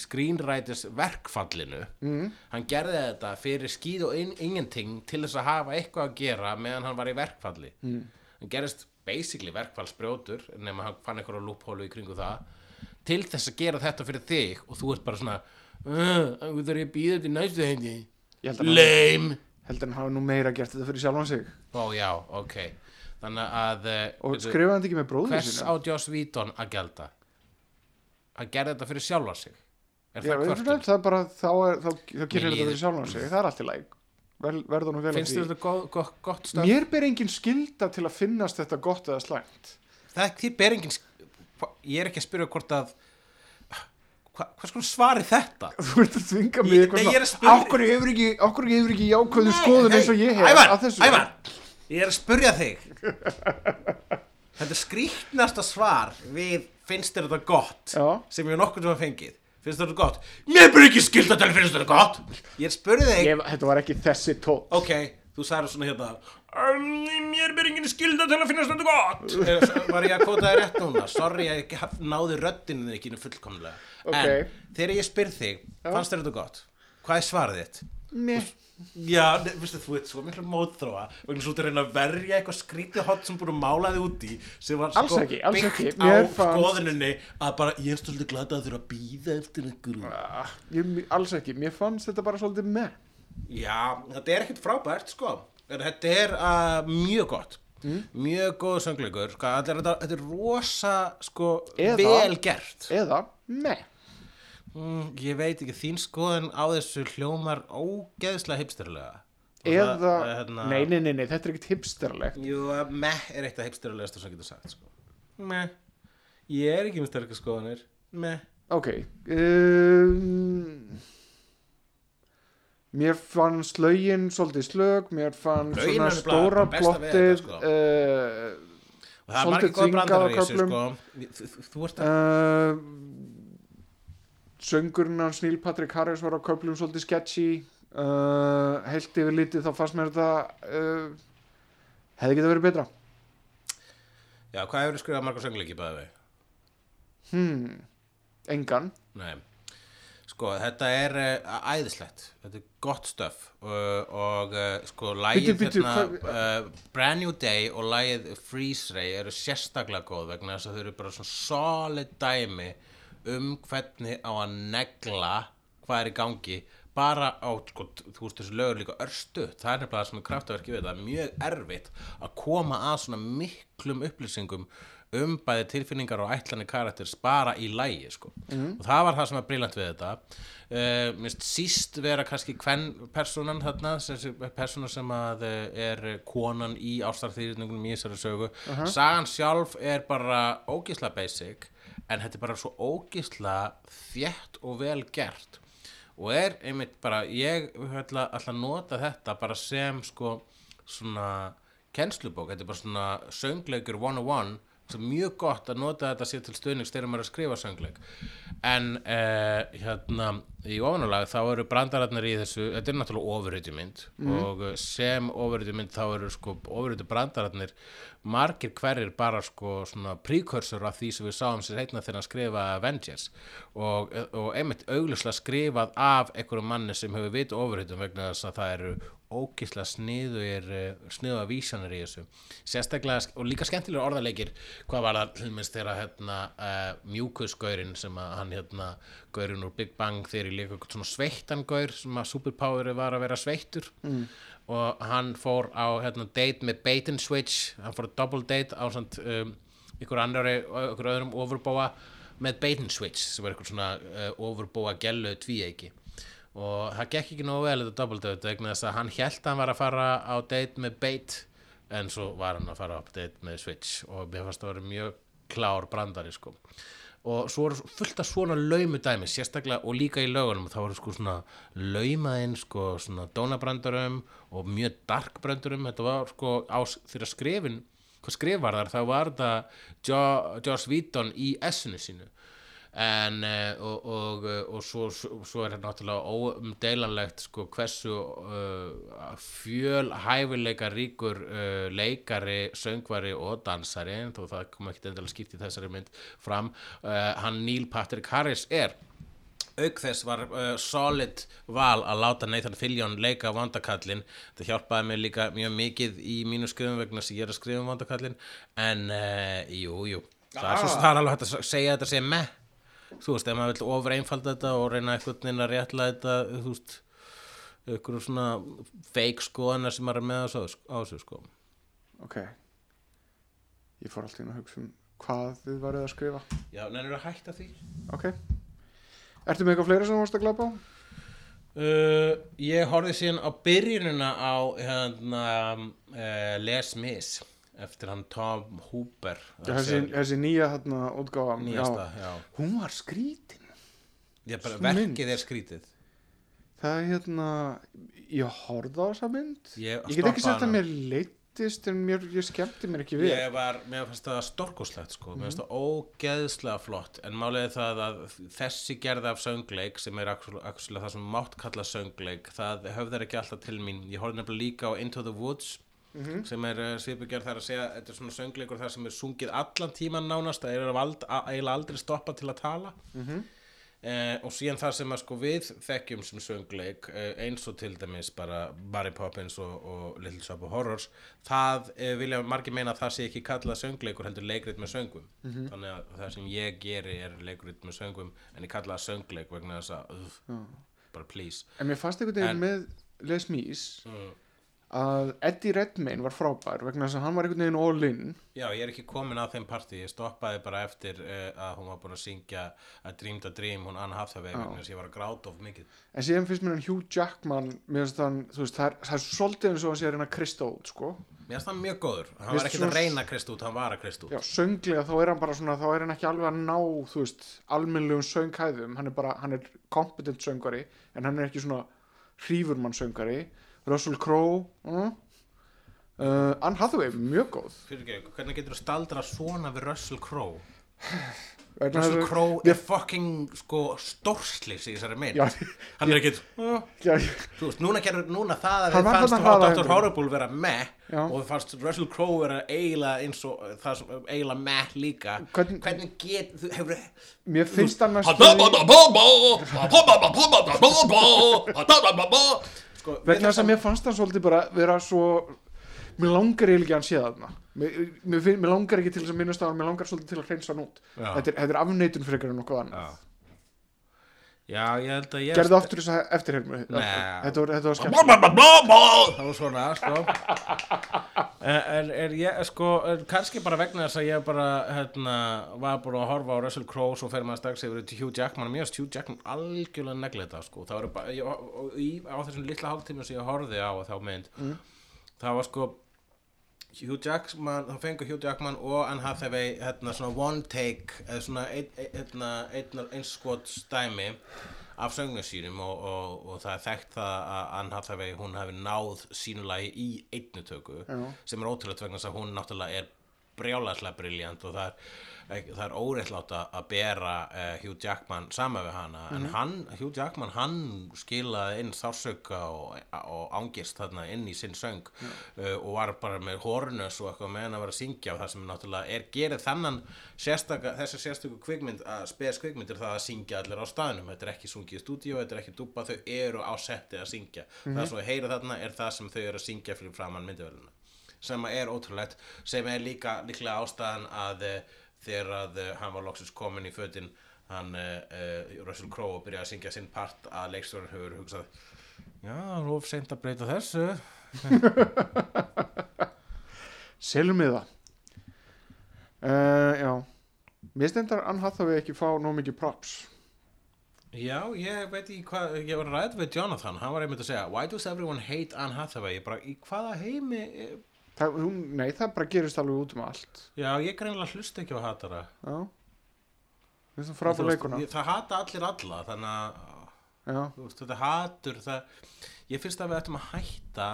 screenwriters verkfallinu mm. hann gerði þetta fyrir skýð og in, ingenting til þess að hafa eitthvað að gera meðan hann var í verkfalli mm. hann gerist basically verkfallsbrjótur nema hann fann eitthvað lúphólu í kringu það til þess að gera þetta fyrir þig og þú ert bara svona uh, þú þarf ég að býða næstu ég held að hann, lame held að hann hafi nú meira gert þetta fyrir sjálfan sig. Ó já, ok að uh, Og skrifaði hann þetta ekki með bróður Hvers sinna? á Joss Whedon að gelda? Að gera þetta fyrir sjálfa sig Er Já, það kvörtun? það, er bara, þá, er, þá, þá gerir þetta líður- fyrir sjálfan sig. Það er allt í læg. Vel, verða nú vel að Finnst því. þér þetta gott, gott, gott stöð? Mér ber engin skilda til að finnast þetta gott eða slæmt. Það er þér ber engin sk- hva- Ég er ekki að spyrja hvort að hva, Hvað sko svari þetta? Þú ert að þvinga mig Ég- eitthvað nei, ég er að svona, spyrja- Akkur hefur ekki, akkur hefur ekki jákvæðu skoðun eins og ég hef Ævar, að þessu. Ævar, ég er að spurja þig Þetta er skrýtnasta svar við finnst þér þetta gott Já. sem ég nokkuð sem að fengið finnst þér þetta gott? Mér ber ekki skilt að tala finnst þér þetta gott Ég spurja þig Ég, þetta var ekki þessi tón. Ok, þú sagði svona hérna "Um, Mér enginn skilda til að finnast þetta gott Eh, Var ég að kóta þér rétt núna? Sorry, ég ekki haf- náði röddinu þig ekki fullkomlega Ok. En þegar ég spyr þig, fannst þér þetta gott? Hvað er svarið þitt? Nei. Já, ne, veistu, þú ert svo miklu mótþróa. Vegna svo út að reyna að verja eitthvað skrítið hot sem búin að mála þig út í sem var sko ekki, byggt ekki. á skoðuninni að bara ég er stoltið glada að þurfa að býða eftir einhverju. Ah, alls ekki, mér fannst þetta bara svolítið með. Já, þetta er ekkert frábært sko. Þetta er uh, mjög gott. Mjög góð söngleikur sko, þetta, þetta, er rosa sko, Eða- vel gert. Eða með. Mm, Ég veit ekki, þín skoðun á þessu hljómar ógeðslega hipsterlega Eða, það, hérna, nei, nei, nei, nei, þetta er ekkert hipsterlegt. Jú, meh er eitt af hipsterlegasta sem getur sagt sko. Meh Ég er ekki með sterkar skoðanir Meh Ok, um, mér fannst lögin svolítið slög, mér fannst Lögin svona stóra plottið, sko. uh, Svolítið þvingað á þessu köflum. sko. Þú- þú- Þú ert að uh, söngurinn hans Neil Patrick Harris var á köflum svolítið sketchy, uh, heilt yfir lítið þá fannst mér þetta, uh, hefði getað verið betra. Já, hvað hefur skrifað margar söngleiki bæði við? Hmm, engan. Nei, sko þetta er uh, æðislegt, þetta er gott stöf uh, og uh, sko lægið hérna uh, Brand New Day og lægið Freeze Ray eru sérstaklega góð vegna þess að þau eru bara svona solid dæmi um hvernig á að negla hvað er í gangi bara á, sko, þú veist þessu lögur líka örstu, það er nefnilega svona kraftaverki við. Það er mjög erfitt að koma að svona miklum upplýsingum um bæði tilfinningar og ætlanir karakters bara í lægi sko. og það var það sem var brillant við þetta. Uh, minnst síst vera kannski hvern personan þarna sem, persóna sem að eh, er konan í ástarþýrningunum í þessari sögu. Sagan sjálf er bara ógisla basic en þetta er bara svo ógisla þétt og vel gert. Og er einmitt bara ég ætla, að nota þetta bara sem sko svona kennslubók, þetta er bara svona söngleikur 101 sem er mjög gott að nota þetta sér til stuðnings þegar maður er að skrifa söngleik. En uh, hérna í ofanulag þá eru brandararnir í þessu þetta er náttúrulega ofurhættjumynd og eh, sem ofurhættjumynd þá eru sko ofurhættju brandararnir margir hverjir bara sko svona precursor af því sem við sáum sér heitna þegar hann skrifa Avengers. Og, og einmitt auglislega skrifað af einhverjum manni sem hefur vit ofurhættum vegna þess að það eru ógislega sniðugir sniðuga vísanir í þessu. Sérstaklega og líka skemmtilega orðarleikir hvað var það hlumist þegar hérna uh, mjúkusgaurinn sem að hann hérna gaurinn úr Big Bang þegar ég líka svona sveittan gaur sem að superpoweri var að vera sveittur. Mm. og hann fór á hérna date með bait and switch. Hann fór á double date á svona um, ykkur annari, ykkur öðrum overbóa með bait and switch sem var ykkur svona uh, overbóa gellu tvíeiki og það gekk ekki nógu vel þetta date vegna þess að hann held að hann var að fara á date með bait en svo var hann að fara á date með switch. Og mér fannst það að vera mjög klár brandari sko. Og svo eru fullt af svona laumudæmi sérstaklega og líka í lögunum þá voru sko svona laumaðinn sko svona dónabrandarum og mjög dark brandarum. Þetta var sko á þeirra skrifin hvað skrif var þar þá var jo, Joss Whedon í S-inu sínu en uh, og, og, uh, og svo, svo, er þetta náttúrulega óumdeilanlegt sko hversu uh, fjölhæfileika ríkur uh, leikari, söngvari og dansari þó það kom ekki endilega skipt í þessari mynd fram uh, hann Neil Patrick Harris er. Auk þess var solid val að láta Nathan Fillion leika vandakallin það hjálpaði mér líka mjög mikið í mínu skrifum vegna að ég er að skrifa um vandakallin en uh, jú, það svo, það er alveg hægt að segja þetta sem með þú veist, ef maður vill ofur einfalda þetta og reyna einhvern veginn að rétla þetta þú veist, einhverjum svona fake skoðanar sem maður er með á þessu, sko. Ok. Ég fór alltaf inn að hugsa um hvað þið varuð að skrifa. Já, nennir að hætta því? ok. Ertu með eitthvað fleira sem þú varst að glapa á? Uh, ég horfði síðan á byrjunina á hérna uh, Les Mis eftir hann Tom Hooper. Þessi, þessi nýja hérna útgáfa nýjasta, já, hún var skrítin. Ég bara, Sú mynd. verkið er skrítið. Það er hérna ég horfði á þessa mynd. Ég ég get ekki stoppaði sagt að hana. mér leittist en mér, ég skemmti mér ekki við. Ég var, mér fannst það storkoslegt sko, mér fannst það ógeðslega flott. En málega það að þessi gerð af söngleik sem er actually það sem mátt kalla söngleik það höfðar ekki alltaf til mín. Ég horfði nefnilega líka á Into the Woods sem er uh, svipugerð þar að segja þetta er svona söngleikur þar sem er sungið allan tíman nánast það er ald, a- eiginlega aldrei stoppa til að tala. Eh, og síðan það sem að sko við þekkjum sem söngleik eh, eins og til dæmis bara Mary Poppins og, og Little Shop of Horrors það eh, vilja margir meina að það sé ekki kallað söngleikur heldur leikrit með söngum. Þannig að það sem ég geri er leikrit með söngum en ég kalla það söngleik vegna þess að uh, bara please. En mér fannst einhvern veginn með Les Mis mm. Að Eddie Redmayne var frábær vegna þess að hann var einhvern veginn all in. Já, ég er ekki komin að þeim partí ég stoppaði bara eftir uh, að hún var búin að syngja A Dream to Dream hún Anna Hathaway vegna þess að ég var að gráta of mikið. En síðan finnst mér hann Hugh Jackman þú veist, það er, það er svolítið eins og að sé að reyna að krista út, sko. Mér finnst það mjög góður, hann var ekkert að reyna að krist út, hann var að krist út. Já, sönglega þá er hann bara svona þá er hann ekki alveg að ná, almennlegum sönghæðum, hann er bara hann er er Russell Crowe uh, uh, Anne Hathaway, mjög góð Fyrir ekki, hvernig getur þú staldra svona við Russell Crowe? Russell Crowe er fucking sko stórslis í þessari mynd. Hann er ekkert, uh, þú veist, núna, gerur, núna það að þið fannst þarna Dr. Horrible vera Já. og þið fannst Russell Crowe vera eiginlega eins og það sem eiginlega meh líka Hvern- hvernig get, þú hefur mér finnst hann að sko, vegna þess að mér fannst hann svolítið bara vera svo mér langar eiginlega ekki að hann sé þarna. Mér, mér, mér langar ekki til þess að minnast á hann mér langar svolítið til að hreinsa hann út. Þetta er, þetta er afneitun frekar en nokkuð annað Já. Ég held að ég Gerðu aftur þess að eftirhermu Nei. Þetta var skemmt Það var svona, sko. En er ég, sko, kannski bara vegna þess að ég bara, hérna, var bara að horfa á Russell Crowe svo fer maður strax yfir til Hugh Jackman. Og mér finnst Hugh Jackman algjörlega negleita, sko. Það var bara, ég, og, og, í, á þessum litla hálftíma sem ég horfði á þá mynd það var sko Hugh Jackman, þá fengur Hugh Jackman og Anne Hathaway hérna svona one take eða svona ein, ein, hérna, ein, einskot stæmi af söngnum sínum og, og, og það er þekkt það að Anne Hathaway hún hefði náð sínulagi í einnu töku sem er ótrúlega vegna þess að hún náttúrulega er brjálæslega briljant og það er, það er óreittlátt að bera uh, Hugh Jackman sama við hana. En hann, Hugh Jackman, hann skilaði inn sársauka og, og ángist þarna inn í sinn söng uh, og var bara með hornus og eitthvað með hann að vera að syngja og það sem náttúrulega er gerið þannan sérstaka, þessi sérstöku kvikmynd að spes kvikmyndir það að syngja allir á staðnum. Þetta er ekki sungið í stúdíu, þetta er ekki dúpa þau eru á setti að syngja. Það sem við heyra þarna er það sem þau eru að syngja fyrir framann myndavöluna sem er ótrúlegt sem er líka líklega ástæðan að uh, þegar að uh, hann var loksins komin í fötin hann uh, Russell Crowe byrjaði að syngja sinn part að leikstjórn hefur hugsað já, róf seint að breyta þessu. Selum við það. Uh, Já. Mér stendar Ann Hathaway ekki fá nóg mikið props. Já, ég veit ekki hvað ég var ræð við Jonathan, hann var einmitt að segja why does everyone hate Anne Hathaway? Ég bara, í hvaða heimi eh, það, hún, Nei, það bara gerist alveg út um allt. Já, ég greinlega hlusta ekki á hatara. Já. Frábæð veist, það hata allir alla þannig að veist, þetta hatur það, ég finnst að við ættum að hætta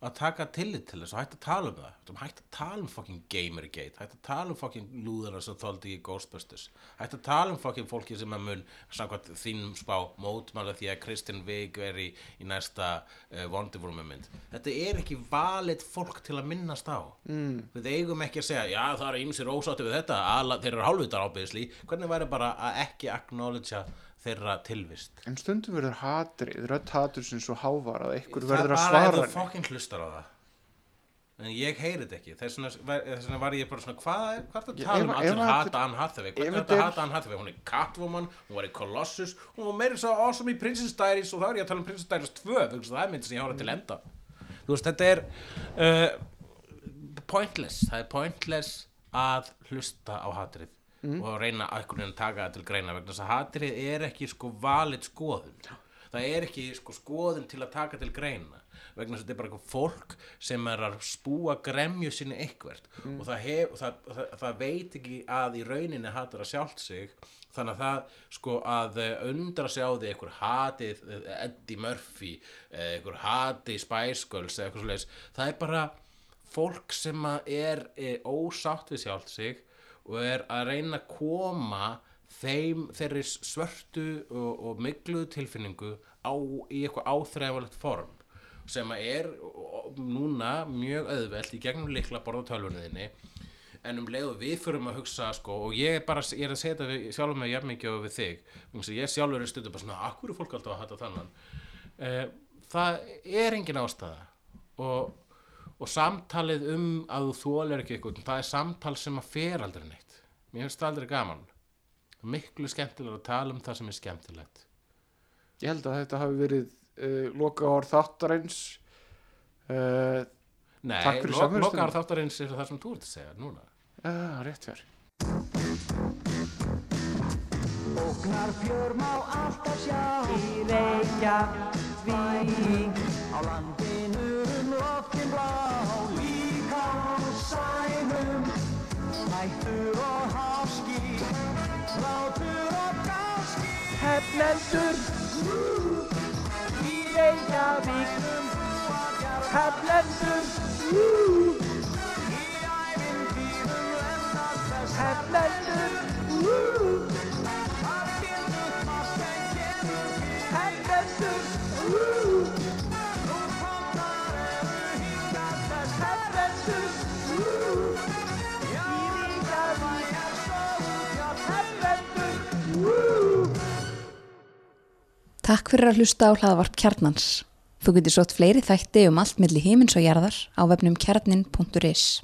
að taka tillit til þess og hætta að tala um það. Ættum að tala um fucking Gamergate hætta að tala um fucking lúðana sem þóldi í Ghostbusters hætta að tala um fucking fólki sem að mun samkvæmt þínum spá mótmála því að Kristinn Vig er í, í næsta uh, Wonder Woman mynd. Þetta er ekki valið fólk til að minnast á. Mm. við eigum ekki að segja já það eru ýmsir ósátti við þetta alla, þeir eru hálfvitar ábyrðisli hvernig væri bara að ekki acknowledgea þeirra tilvist. En stundum verður hatrið Rödd hatur sem svo hávar að einhver það verður er að bara ef svara þú henni. fokkin hlustar á það. En ég heyri þetta ekki. Þess vegna var- ég bara svona hvað er, hvað er það að tala um? allir að hata Anne Hathaway. hvernig er þetta er- að hata Anne Hathaway? Hún er Catwoman, hún var í Colossus hún var meira svo awesome í Princess Diaries og þá er ég að tala um Princess Diaries 2 þú veist, það er mynd sem ég hára til enda. Þú veist þetta er uh, pointless. Það er pointless að hlusta á hatrið og reyna að taka það til greina vegna þess að hatrið er ekki sko valið skoðun. Það er ekki sko skoðun til að taka til greina vegna þess að þetta er bara eitthvað fólk sem er að spúa gremju sinni eitthvert. Og það, hef, það, það, það veit ekki að í rauninni hatar að sjálft sig. Þannig að það sko að eh, undra sig á því einhver hatið eh, Eddie Murphy eh, einhver hatið Spice Girls eða eitthvað svoleiðis. Það er bara fólk sem er e, ósátt við sjálft sig og er að reyna að koma þeim þeirri svörtu og, og mikluðu tilfinningu á, í eitthvað áþræfalegt form sem að er núna mjög auðvelt í gegnum likla borða tölvunniðinni. En um leið og við förum að hugsa sko, og ég er bara ég er að segja þetta við, sjálfur með jafn mikið og við þig að ég sjálfur er stundum bara svona akkur er fólk alltaf að hata þannan eh, það er engin ástæða. Og og samtalið um að þú þólir ekki eitthvað það er samtal sem að fer aldrei neitt. Mér finnst það aldrei gaman. Miklu skemmtilega að tala um það sem er skemmtilegt. Ég held að þetta hafi verið uh, loka ár þáttarins. Uh, Nei, lo samverustundina. lokaðar þáttarins er það sem þú ert að segja núna. Uh, Rétt hér Ógnar fjör má alltaf sjá Í Reykjavík. Á landinu um loftin blá Hættur og háski Látur og gáski Hefnendur Í Reykjavík Hefnendur Í þess Hefnendur Takk fyrir að hlusta á hlaðvarp kjarnans. Þú getur sótt fleiri þætti um allt milli himins og jarðar á vefnum kjarnin.is.